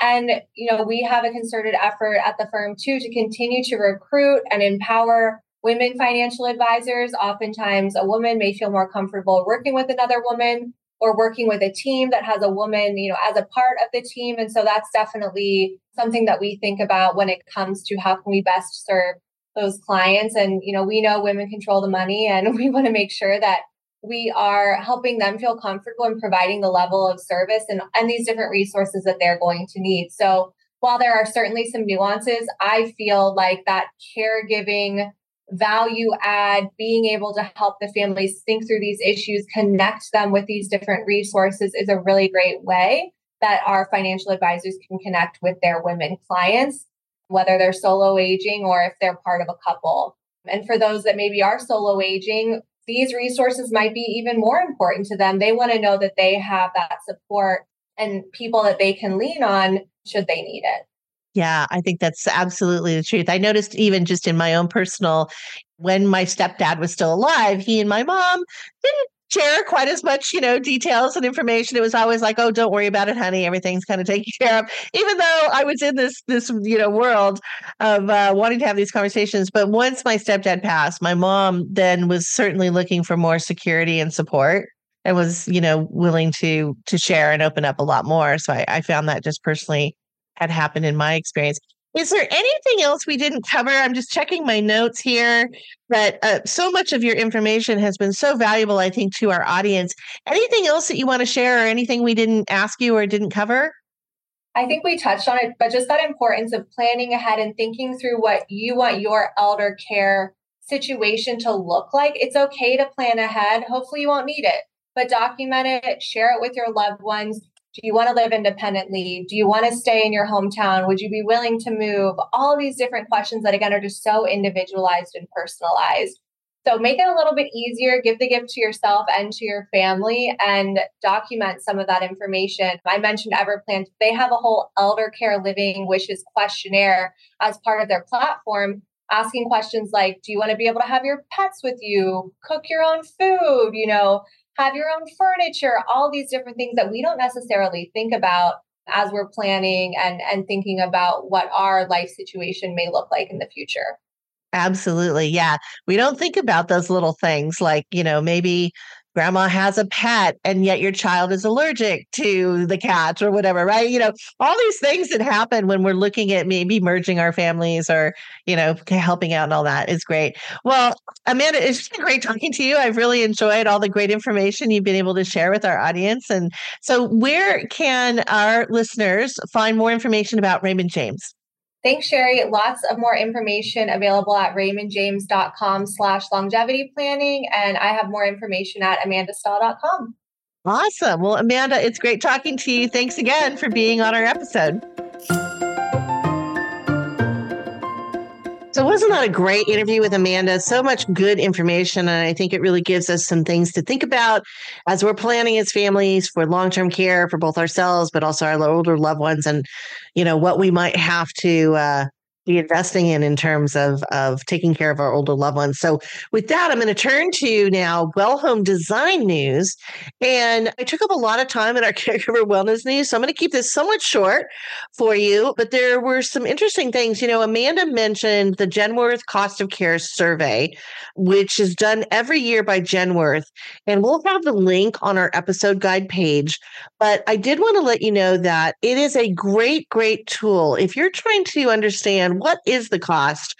and, you know, we have a concerted effort at the firm too to continue to recruit and empower women financial advisors. Oftentimes, a woman may feel more comfortable working with another woman or working with a team that has a woman, you know, as a part of the team. And so that's definitely something that we think about when it comes to how can we best serve those clients. And, you know, we know women control the money and <laughs> we want to make sure that we are helping them feel comfortable in providing the level of service and, and these different resources that they're going to need. So while there are certainly some nuances, I feel like that caregiving value add, being able to help the families think through these issues, connect them with these different resources is a really great way that our financial advisors can connect with their women clients, whether they're solo aging or if they're part of a couple. And for those that maybe are solo aging, these resources might be even more important to them. They want to know that they have that support and people that they can lean on should they need it. Yeah, I think that's absolutely the truth. I noticed even just in my own personal, when my stepdad was still alive, he and my mom didn't share quite as much, you know, details and information. It was always like, "Oh, don't worry about it, honey. Everything's kind of taken care of." Even though I was in this this you know world of uh, wanting to have these conversations, but once my stepdad passed, my mom then was certainly looking for more security and support and was you know willing to to share and open up a lot more. So I, I found that just personally had happened in my experience. Is there anything else we didn't cover? I'm just checking my notes here, but uh, so much of your information has been so valuable, I think, to our audience. Anything else that you want to share or anything we didn't ask you or didn't cover? I think we touched on it, but just that importance of planning ahead and thinking through what you want your elder care situation to look like. It's okay to plan ahead. Hopefully, you won't need it, but document it, share it with your loved ones. Do you want to live independently? Do you want to stay in your hometown? Would you be willing to move? All these different questions that, again, are just so individualized and personalized. So make it a little bit easier, give the gift to yourself and to your family and document some of that information. I mentioned Everplan, they have a whole elder care living wishes questionnaire as part of their platform, asking questions like Do you want to be able to have your pets with you, cook your own food, you know, have your own furniture, all these different things that we don't necessarily think about as we're planning and, and thinking about what our life situation may look like in the future. Absolutely. Yeah. We don't think about those little things like, you know, maybe grandma has a pet and yet your child is allergic to the cat or whatever right? You know all these things that happen when we're looking at maybe merging our families or you know helping out and all that is great. Well amanda it's been great talking to you. I've really enjoyed all the great information you've been able to share with our audience and so where can our listeners find more information about raymond james Thanks, Sherri. Lots of more information available at raymondjames.com slash longevity planning. And I have more information at amandastahl.com. Awesome. Well, Amanda, it's great talking to you. Thanks again for being on our episode. So, wasn't that a great interview with Amanda? So much good information. And I think it really gives us some things to think about as we're planning as families for long term care for both ourselves, but also our older loved ones, and, you know, what we might have to uh, be investing in in terms of of taking care of our older loved ones. So with that, I'm going to turn to now Well Home Design News, and I took up a lot of time in our <laughs> caregiver wellness news, so I'm going to keep this somewhat short for you. But there were some interesting things. You know, Amanda mentioned the Genworth Cost of Care Survey, which is done every year by Genworth, and we'll have the link on our episode guide page. But I did want to let you know that it is a great, great tool if you're trying to understand understand what is the cost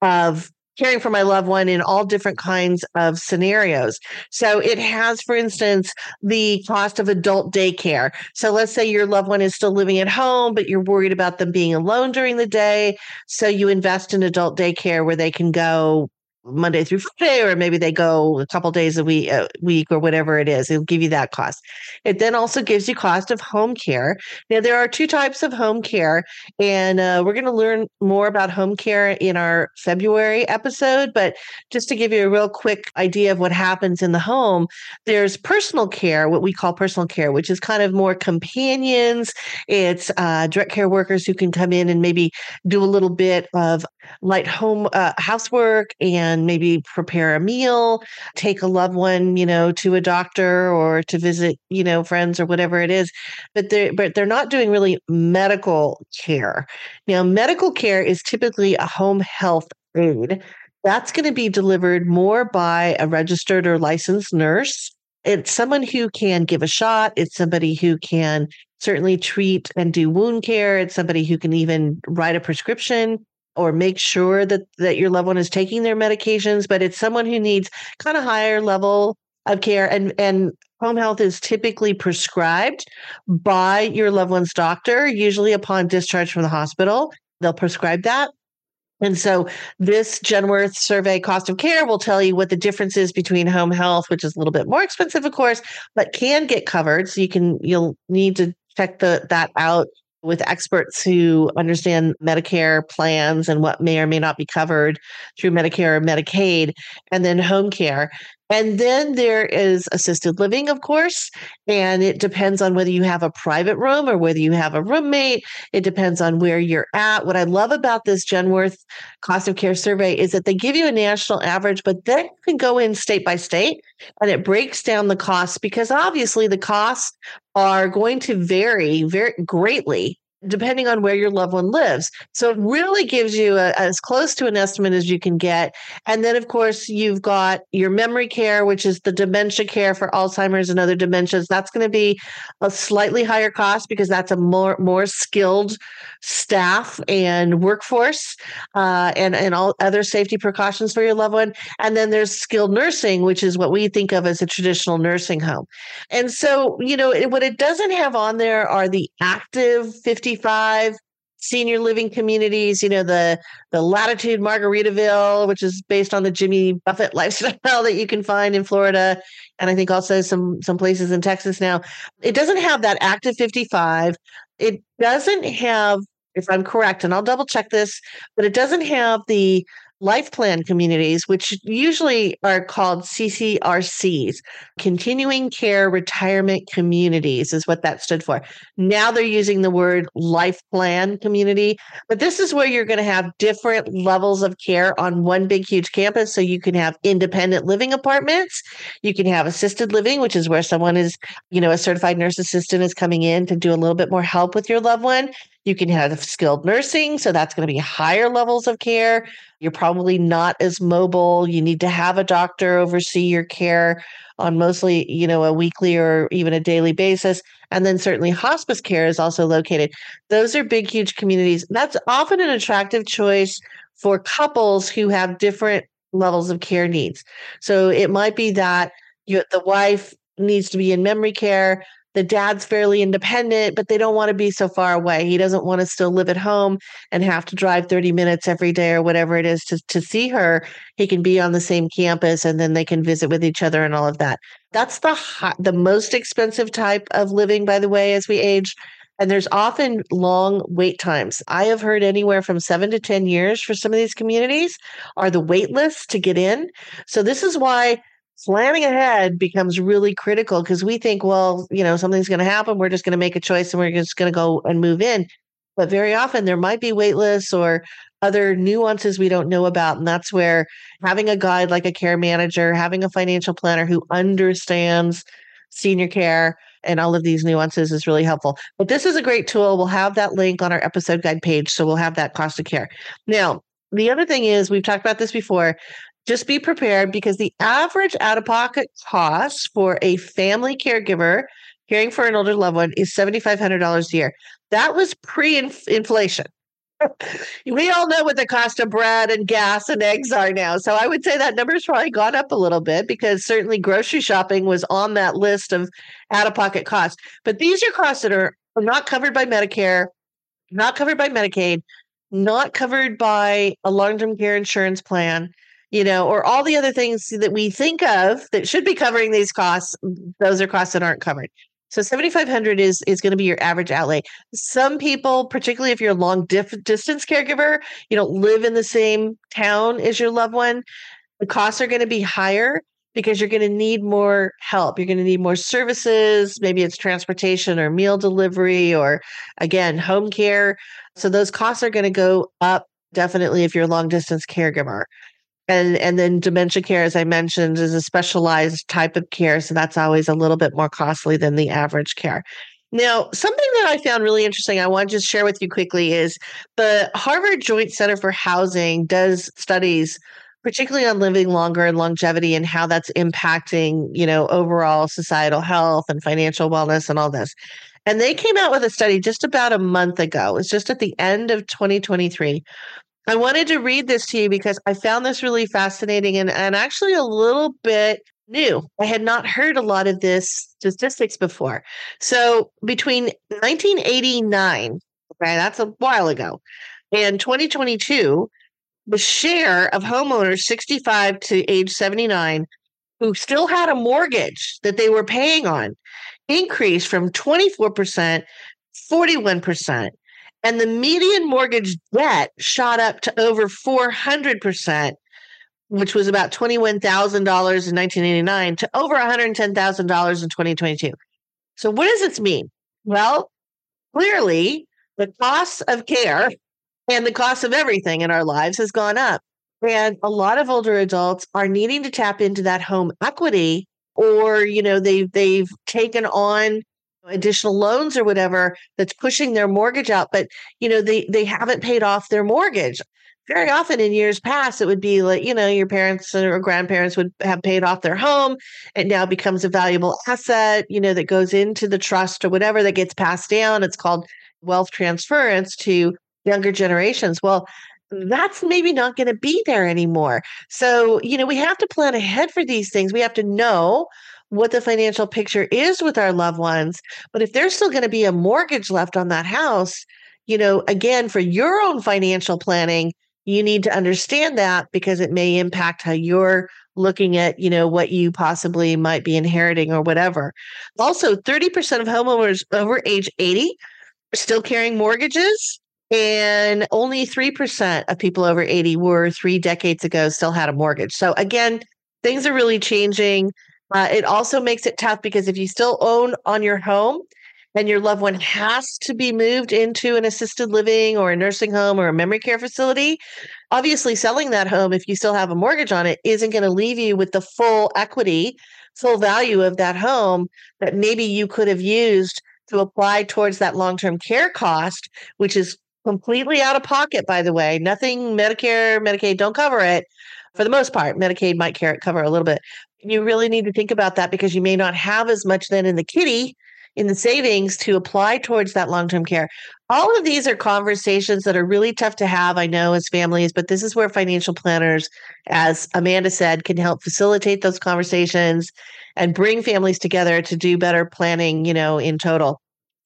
of caring for my loved one in all different kinds of scenarios. So it has, for instance, the cost of adult daycare. So let's say your loved one is still living at home, but you're worried about them being alone during the day. So you invest in adult daycare where they can go Monday through Friday, or maybe they go a couple days a week, a week or whatever it is. It'll give you that cost. It then also gives you cost of home care. Now there are two types of home care, and uh, we're going to learn more about home care in our February episode. But just to give you a real quick idea of what happens in the home, there's personal care, what we call personal care, which is kind of more companions. It's uh, direct care workers who can come in and maybe do a little bit of light home uh, housework and maybe prepare a meal, take a loved one, you know, to a doctor or to visit, you know, friends or whatever it is. But they're but they're not doing really medical care. Now, medical care is typically a home health aid. That's going to be delivered more by a registered or licensed nurse. It's someone who can give a shot. It's somebody who can certainly treat and do wound care. It's somebody who can even write a prescription or make sure that that your loved one is taking their medications but it's someone who needs kind of higher level of care and and home health is typically prescribed by your loved one's doctor usually upon discharge from the hospital they'll prescribe that and so this Genworth survey cost of care will tell you what the difference is between home health, which is a little bit more expensive, of course, but can get covered. So you can you'll need to check the that out with experts who understand Medicare plans and what may or may not be covered through Medicare or Medicaid, and then home care. And then there is assisted living, of course, and it depends on whether you have a private room or whether you have a roommate. It depends on where you're at. What I love about this Genworth cost of care survey is that they give you a national average, but then you can go in state by state and it breaks down the costs because obviously the costs are going to vary very greatly depending on where your loved one lives. So it really gives you a, as close to an estimate as you can get. And then, of course, you've got your memory care, which is the dementia care for Alzheimer's and other dementias. That's going to be a slightly higher cost because that's a more more skilled staff and workforce, uh, and and all other safety precautions for your loved one. And then there's skilled nursing, which is what we think of as a traditional nursing home. And so, you know, what it doesn't have on there are the active 50 55 senior living communities, you know, the the Latitude Margaritaville, which is based on the Jimmy Buffett <laughs> lifestyle that you can find in Florida and I think also some some places in Texas now. It doesn't have that active 55. It doesn't have if I'm correct and I'll double check this, but it doesn't have the life plan communities, which usually are called CCRCs, Continuing Care Retirement Communities, is what that stood for. Now they're using the word life plan community, but this is where you're going to have different levels of care on one big, huge campus. So you can have independent living apartments, you can have assisted living, which is where someone is, you know, a certified nurse assistant is coming in to do a little bit more help with your loved one. You can have skilled nursing, so that's going to be higher levels of care. You're probably not as mobile. You need to have a doctor oversee your care on mostly, you know, a weekly or even a daily basis. And then certainly hospice care is also located. Those are big, huge communities. That's often an attractive choice for couples who have different levels of care needs. So it might be that you, the wife needs to be in memory care the dad's fairly independent, but they don't want to be so far away. He doesn't want to still live at home and have to drive 30 minutes every day or whatever it is to, to see her. He can be on the same campus and then they can visit with each other and all of that. That's the hot, the most expensive type of living, by the way, as we age. And there's often long wait times. I have heard anywhere from seven to 10 years for some of these communities are the wait lists to get in. So this is why planning ahead becomes really critical because we think, well, you know, something's going to happen. We're just going to make a choice and we're just going to go and move in. But very often there might be wait lists or other nuances we don't know about. And that's where having a guide like a care manager, having a financial planner who understands senior care and all of these nuances is really helpful. But this is a great tool. We'll have that link on our episode guide page. So we'll have that cost of care. Now, the other thing is, we've talked about this before just be prepared because the average out of pocket cost for a family caregiver caring for an older loved one is $7,500 a year. That was pre inflation. <laughs> we all know what the cost of bread and gas and eggs are now. So I would say that number's probably gone up a little bit because certainly grocery shopping was on that list of out of pocket costs. But these are costs that are not covered by Medicare, not covered by Medicaid, not covered by a long term care insurance plan you know, or all the other things that we think of that should be covering these costs, those are costs that aren't covered. So 7500 is is going to be your average outlay. Some people, particularly if you're a long dif- distance caregiver, you don't live in the same town as your loved one, the costs are going to be higher because you're going to need more help. You're going to need more services, maybe it's transportation or meal delivery or again, home care. So those costs are going to go up definitely if you're a long distance caregiver and and then dementia care as i mentioned is a specialized type of care so that's always a little bit more costly than the average care. Now something that i found really interesting i want to just share with you quickly is the harvard joint center for housing does studies particularly on living longer and longevity and how that's impacting you know overall societal health and financial wellness and all this. And they came out with a study just about a month ago. It's just at the end of 2023 I wanted to read this to you because I found this really fascinating and, and actually a little bit new. I had not heard a lot of this statistics before. So between 1989, okay, that's a while ago, and 2022, the share of homeowners 65 to age 79 who still had a mortgage that they were paying on increased from 24% 41% and the median mortgage debt shot up to over 400%, which was about $21,000 in 1989 to over $110,000 in 2022. So what does this mean? Well, clearly the cost of care and the cost of everything in our lives has gone up. And a lot of older adults are needing to tap into that home equity or, you know, they've they've taken on additional loans or whatever that's pushing their mortgage out, but you know, they they haven't paid off their mortgage. Very often in years past, it would be like, you know, your parents or grandparents would have paid off their home. It now becomes a valuable asset, you know, that goes into the trust or whatever that gets passed down. It's called wealth transference to younger generations. Well, that's maybe not going to be there anymore. So, you know, we have to plan ahead for these things. We have to know what the financial picture is with our loved ones. But if there's still going to be a mortgage left on that house, you know, again, for your own financial planning, you need to understand that because it may impact how you're looking at, you know, what you possibly might be inheriting or whatever. Also, 30% of homeowners over age 80 are still carrying mortgages and only 3% of people over 80 were three decades ago still had a mortgage. So, again, things are really changing. Uh, it also makes it tough because if you still own on your home and your loved one has to be moved into an assisted living or a nursing home or a memory care facility, obviously selling that home, if you still have a mortgage on it, isn't going to leave you with the full equity, full value of that home that maybe you could have used to apply towards that long term care cost, which is completely out of pocket, by the way. Nothing Medicare, Medicaid don't cover it for the most part. Medicaid might care, cover a little bit. You really need to think about that because you may not have as much then in the kitty in the savings to apply towards that long-term care. All of these are conversations that are really tough to have, I know, as families, but this is where financial planners, as Amanda said, can help facilitate those conversations and bring families together to do better planning, you know, in total.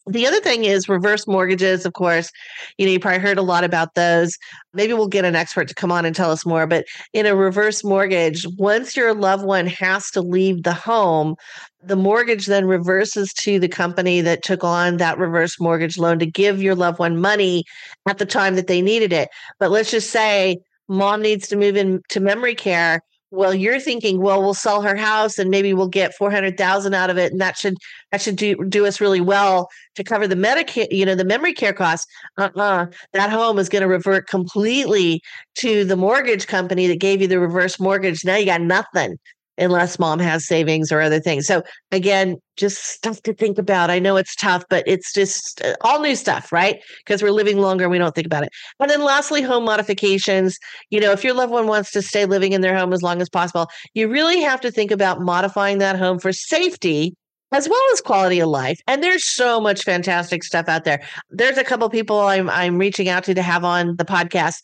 The other thing is reverse mortgages, of course. You know, you probably heard a lot about those. Maybe we'll get an expert to come on and tell us more. But in a reverse mortgage, once your loved one has to leave the home, the mortgage then reverses to the company that took on that reverse mortgage loan to give your loved one money at the time that they needed it. But let's just say mom needs to move into memory care well you're thinking well we'll sell her house and maybe we'll get 400,000 out of it and that should that should do, do us really well to cover the Medicare you know the memory care costs uh-uh that home is going to revert completely to the mortgage company that gave you the reverse mortgage. Now you got nothing unless mom has savings or other things. So again, just stuff to think about. I know it's tough, but it's just uh, all new stuff, right? Because we're living longer, we don't think about it. And then lastly, home modifications. You know, if your loved one wants to stay living in their home as long as possible, you really have to think about modifying that home for safety as well as quality of life. And there's so much fantastic stuff out there. There's a couple people I'm I'm reaching out to to have on the podcast.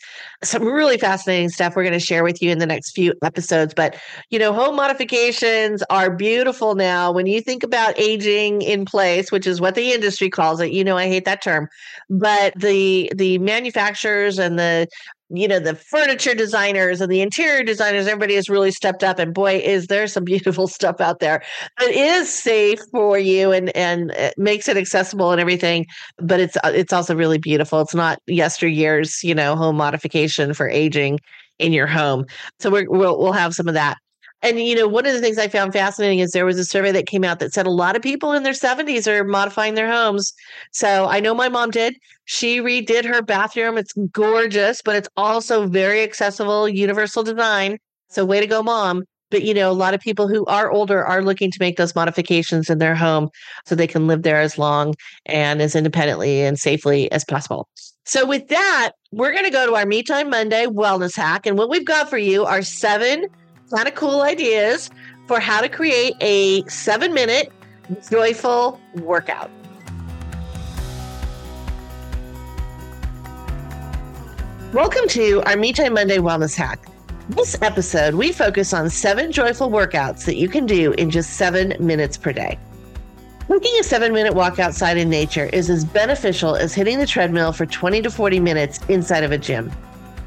Some really fascinating stuff we're going to share with you in the next few episodes. But you know, home modifications are beautiful now. When you think about aging in place, which is what the industry calls it, you know, I hate that term, but the the manufacturers and the you know the furniture designers and the interior designers everybody has really stepped up and boy is there some <laughs> beautiful stuff out there it is safe for you and and it makes it accessible and everything but it's it's also really beautiful. It's not yesteryear's you know home modification for aging in your home. So we will we'll have some of that and you know, one of the things I found fascinating is there was a survey that came out that said a lot of people in their 70s are modifying their homes. So I know my mom did. She redid her bathroom. It's gorgeous, but it's also very accessible, universal design. So way to go, mom. But you know, a lot of people who are older are looking to make those modifications in their home so they can live there as long and as independently and safely as possible. So with that, we're going to go to our Me Time Monday wellness hack. And what we've got for you are seven kind of cool ideas for how to create a seven minute joyful workout. Welcome to our Me Time Monday Wellness Hack. This episode, we focus on seven joyful workouts that you can do in just seven minutes per day. Taking a seven minute walk outside in nature is as beneficial as hitting the treadmill for 20 to 40 minutes inside of a gym.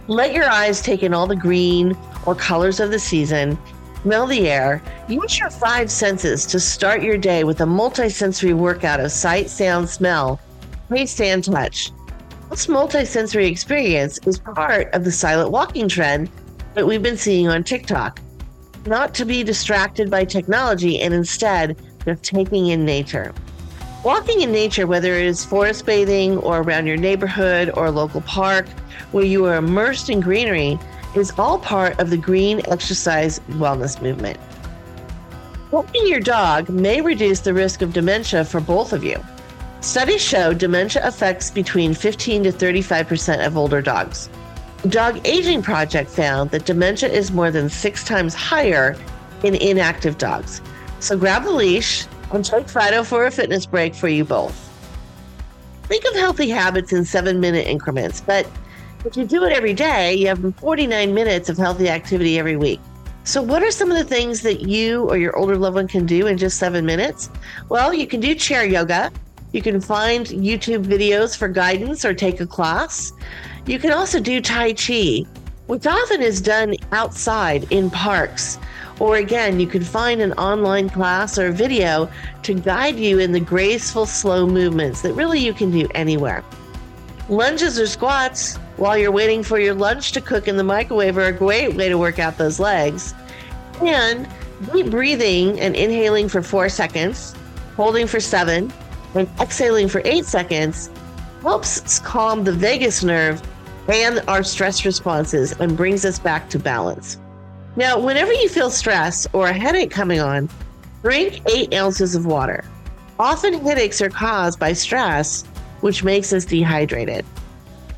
Let your eyes take in all the green or colors of the season, smell the air, use your five senses to start your day with a multisensory workout of sight, sound, smell, taste, and touch. This multisensory experience is part of the silent walking trend that we've been seeing on TikTok. Not to be distracted by technology and instead just taking in nature. Walking in nature, whether it is forest bathing or around your neighborhood or local park, where you are immersed in greenery, is all part of the green exercise wellness movement. Walking your dog may reduce the risk of dementia for both of you. Studies show dementia affects between 15 to 35% of older dogs. Dog Aging Project found that dementia is more than six times higher in inactive dogs. So grab the leash take Fido for a fitness break for you both. Think of healthy habits in seven minute increments, but if you do it every day, you have 49 minutes of healthy activity every week. So, what are some of the things that you or your older loved one can do in just seven minutes? Well, you can do chair yoga, you can find YouTube videos for guidance or take a class. You can also do Tai Chi, which often is done outside in parks. Or again, you can find an online class or video to guide you in the graceful, slow movements that really you can do anywhere. Lunges or squats while you're waiting for your lunch to cook in the microwave are a great way to work out those legs. And deep breathing and inhaling for four seconds, holding for seven, and exhaling for eight seconds helps calm the vagus nerve and our stress responses and brings us back to balance. Now, whenever you feel stress or a headache coming on, drink eight ounces of water. Often headaches are caused by stress, which makes us dehydrated.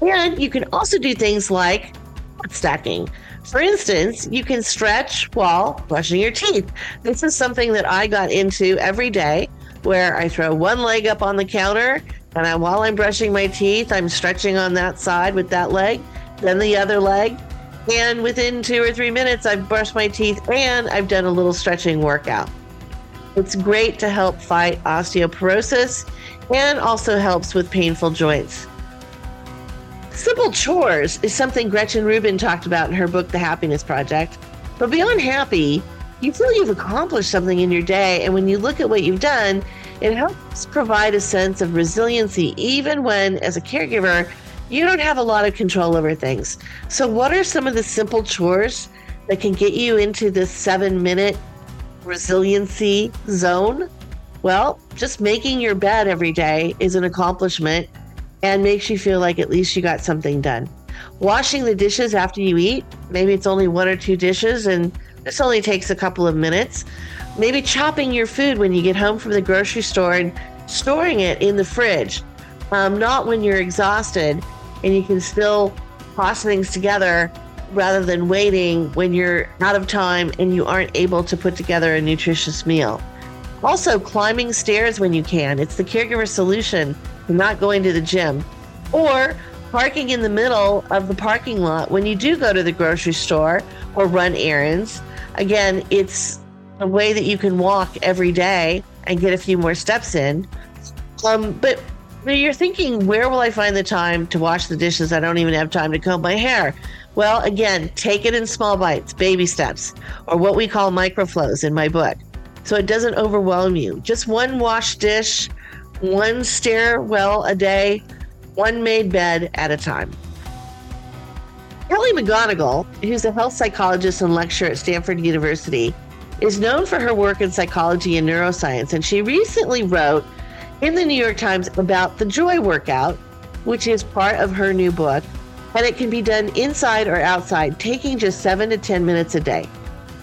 And you can also do things like stacking. For instance, you can stretch while brushing your teeth. This is something that I got into every day where I throw one leg up on the counter and I, while I'm brushing my teeth, I'm stretching on that side with that leg, then the other leg. And within two or three minutes, I've brushed my teeth and I've done a little stretching workout. It's great to help fight osteoporosis and also helps with painful joints. Simple chores is something Gretchen Rubin talked about in her book, The Happiness Project. But beyond happy, you feel you've accomplished something in your day. And when you look at what you've done, it helps provide a sense of resiliency, even when, as a caregiver, you don't have a lot of control over things. So, what are some of the simple chores that can get you into this seven minute resiliency zone? Well, just making your bed every day is an accomplishment and makes you feel like at least you got something done. Washing the dishes after you eat, maybe it's only one or two dishes and this only takes a couple of minutes. Maybe chopping your food when you get home from the grocery store and storing it in the fridge, um, not when you're exhausted and you can still toss things together rather than waiting when you're out of time and you aren't able to put together a nutritious meal. Also, climbing stairs when you can. It's the caregiver solution not going to the gym. Or parking in the middle of the parking lot when you do go to the grocery store or run errands again, it's a way that you can walk every day and get a few more steps in. Um, but you're thinking, where will I find the time to wash the dishes? I don't even have time to comb my hair. Well, again, take it in small bites, baby steps, or what we call microflows in my book. So it doesn't overwhelm you. Just one wash dish, one stairwell a day, one made bed at a time. Kelly McGonigal, who's a health psychologist and lecturer at Stanford University, is known for her work in psychology and neuroscience. And she recently wrote in the New York Times about the joy workout, which is part of her new book. And it can be done inside or outside, taking just seven to 10 minutes a day.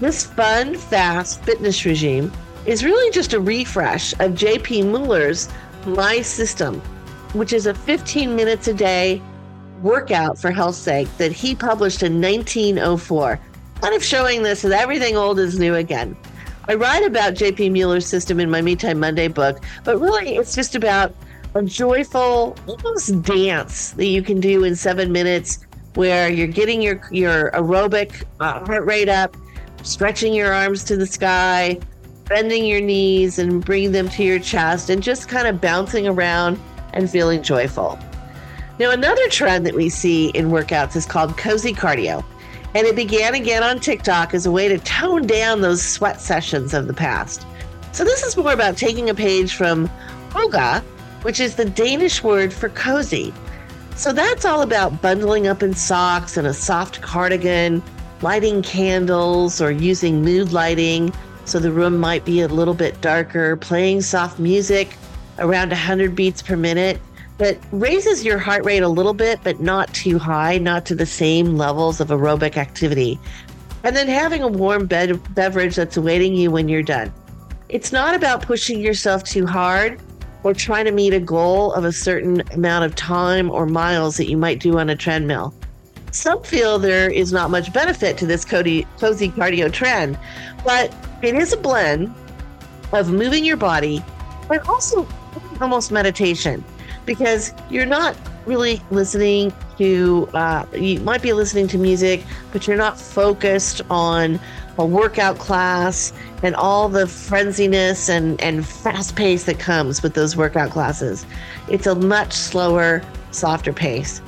This fun, fast fitness regime is really just a refresh of JP Mueller's My System, which is a 15 minutes a day workout for health's sake that he published in 1904, kind of showing this as everything old is new again. I write about JP Mueller's system in my Me Time Monday book, but really it's just about a joyful almost dance that you can do in seven minutes where you're getting your, your aerobic uh, heart rate up, stretching your arms to the sky, bending your knees and bringing them to your chest, and just kind of bouncing around and feeling joyful. Now, another trend that we see in workouts is called cozy cardio. And it began again on TikTok as a way to tone down those sweat sessions of the past. So, this is more about taking a page from hygge, which is the Danish word for cozy. So, that's all about bundling up in socks and a soft cardigan, lighting candles or using mood lighting so the room might be a little bit darker, playing soft music around 100 beats per minute that raises your heart rate a little bit, but not too high, not to the same levels of aerobic activity. And then having a warm bed- beverage that's awaiting you when you're done. It's not about pushing yourself too hard or trying to meet a goal of a certain amount of time or miles that you might do on a treadmill. Some feel there is not much benefit to this cozy, cardio trend, but it is a blend of moving your body, but also almost meditation because you're not really listening to, uh, you might be listening to music, but you're not focused on a workout class and all the frenziness and, and fast pace that comes with those workout classes. It's a much slower, softer pace.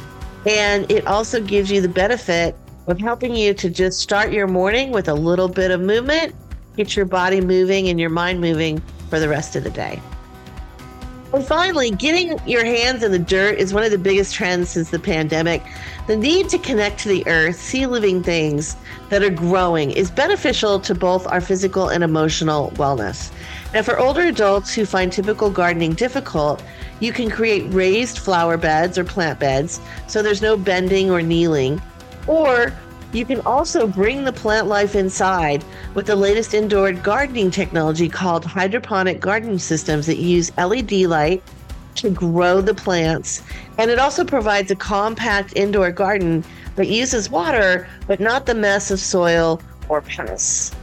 And it also gives you the benefit of helping you to just start your morning with a little bit of movement, get your body moving and your mind moving for the rest of the day. And finally, getting your hands in the dirt is one of the biggest trends since the pandemic. The need to connect to the earth, see living things that are growing, is beneficial to both our physical and emotional wellness. Now, for older adults who find typical gardening difficult, you can create raised flower beds or plant beds so there's no bending or kneeling. Or you can also bring the plant life inside with the latest indoor gardening technology called hydroponic gardening systems that use LED light to grow the plants. And it also provides a compact indoor garden that uses water, but not the mess of soil or pests.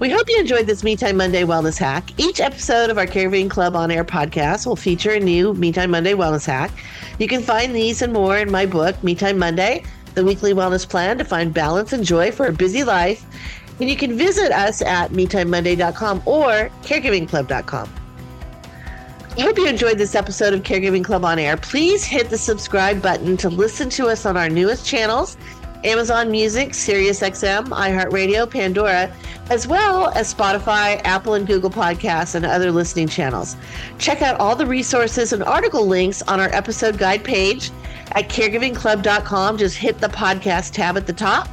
We hope you enjoyed this Me Time Monday Wellness Hack. Each episode of our Caregiving Club on Air podcast will feature a new Me Time Monday Wellness Hack. You can find these and more in my book, Me Time Monday, the weekly wellness plan to find balance and joy for a busy life. And you can visit us at MeTimeMonday.com or CaregivingClub.com. I hope you enjoyed this episode of Caregiving Club on Air. Please hit the subscribe button to listen to us on our newest channels Amazon Music, SiriusXM, iHeartRadio, Pandora, as well as Spotify, Apple, and Google Podcasts, and other listening channels. Check out all the resources and article links on our episode guide page at caregivingclub.com. Just hit the podcast tab at the top.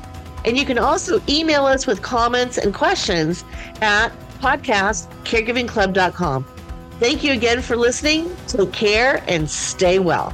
And you can also email us with comments and questions at podcast podcastcaregivingclub.com. Thank you again for listening. Take care and stay well.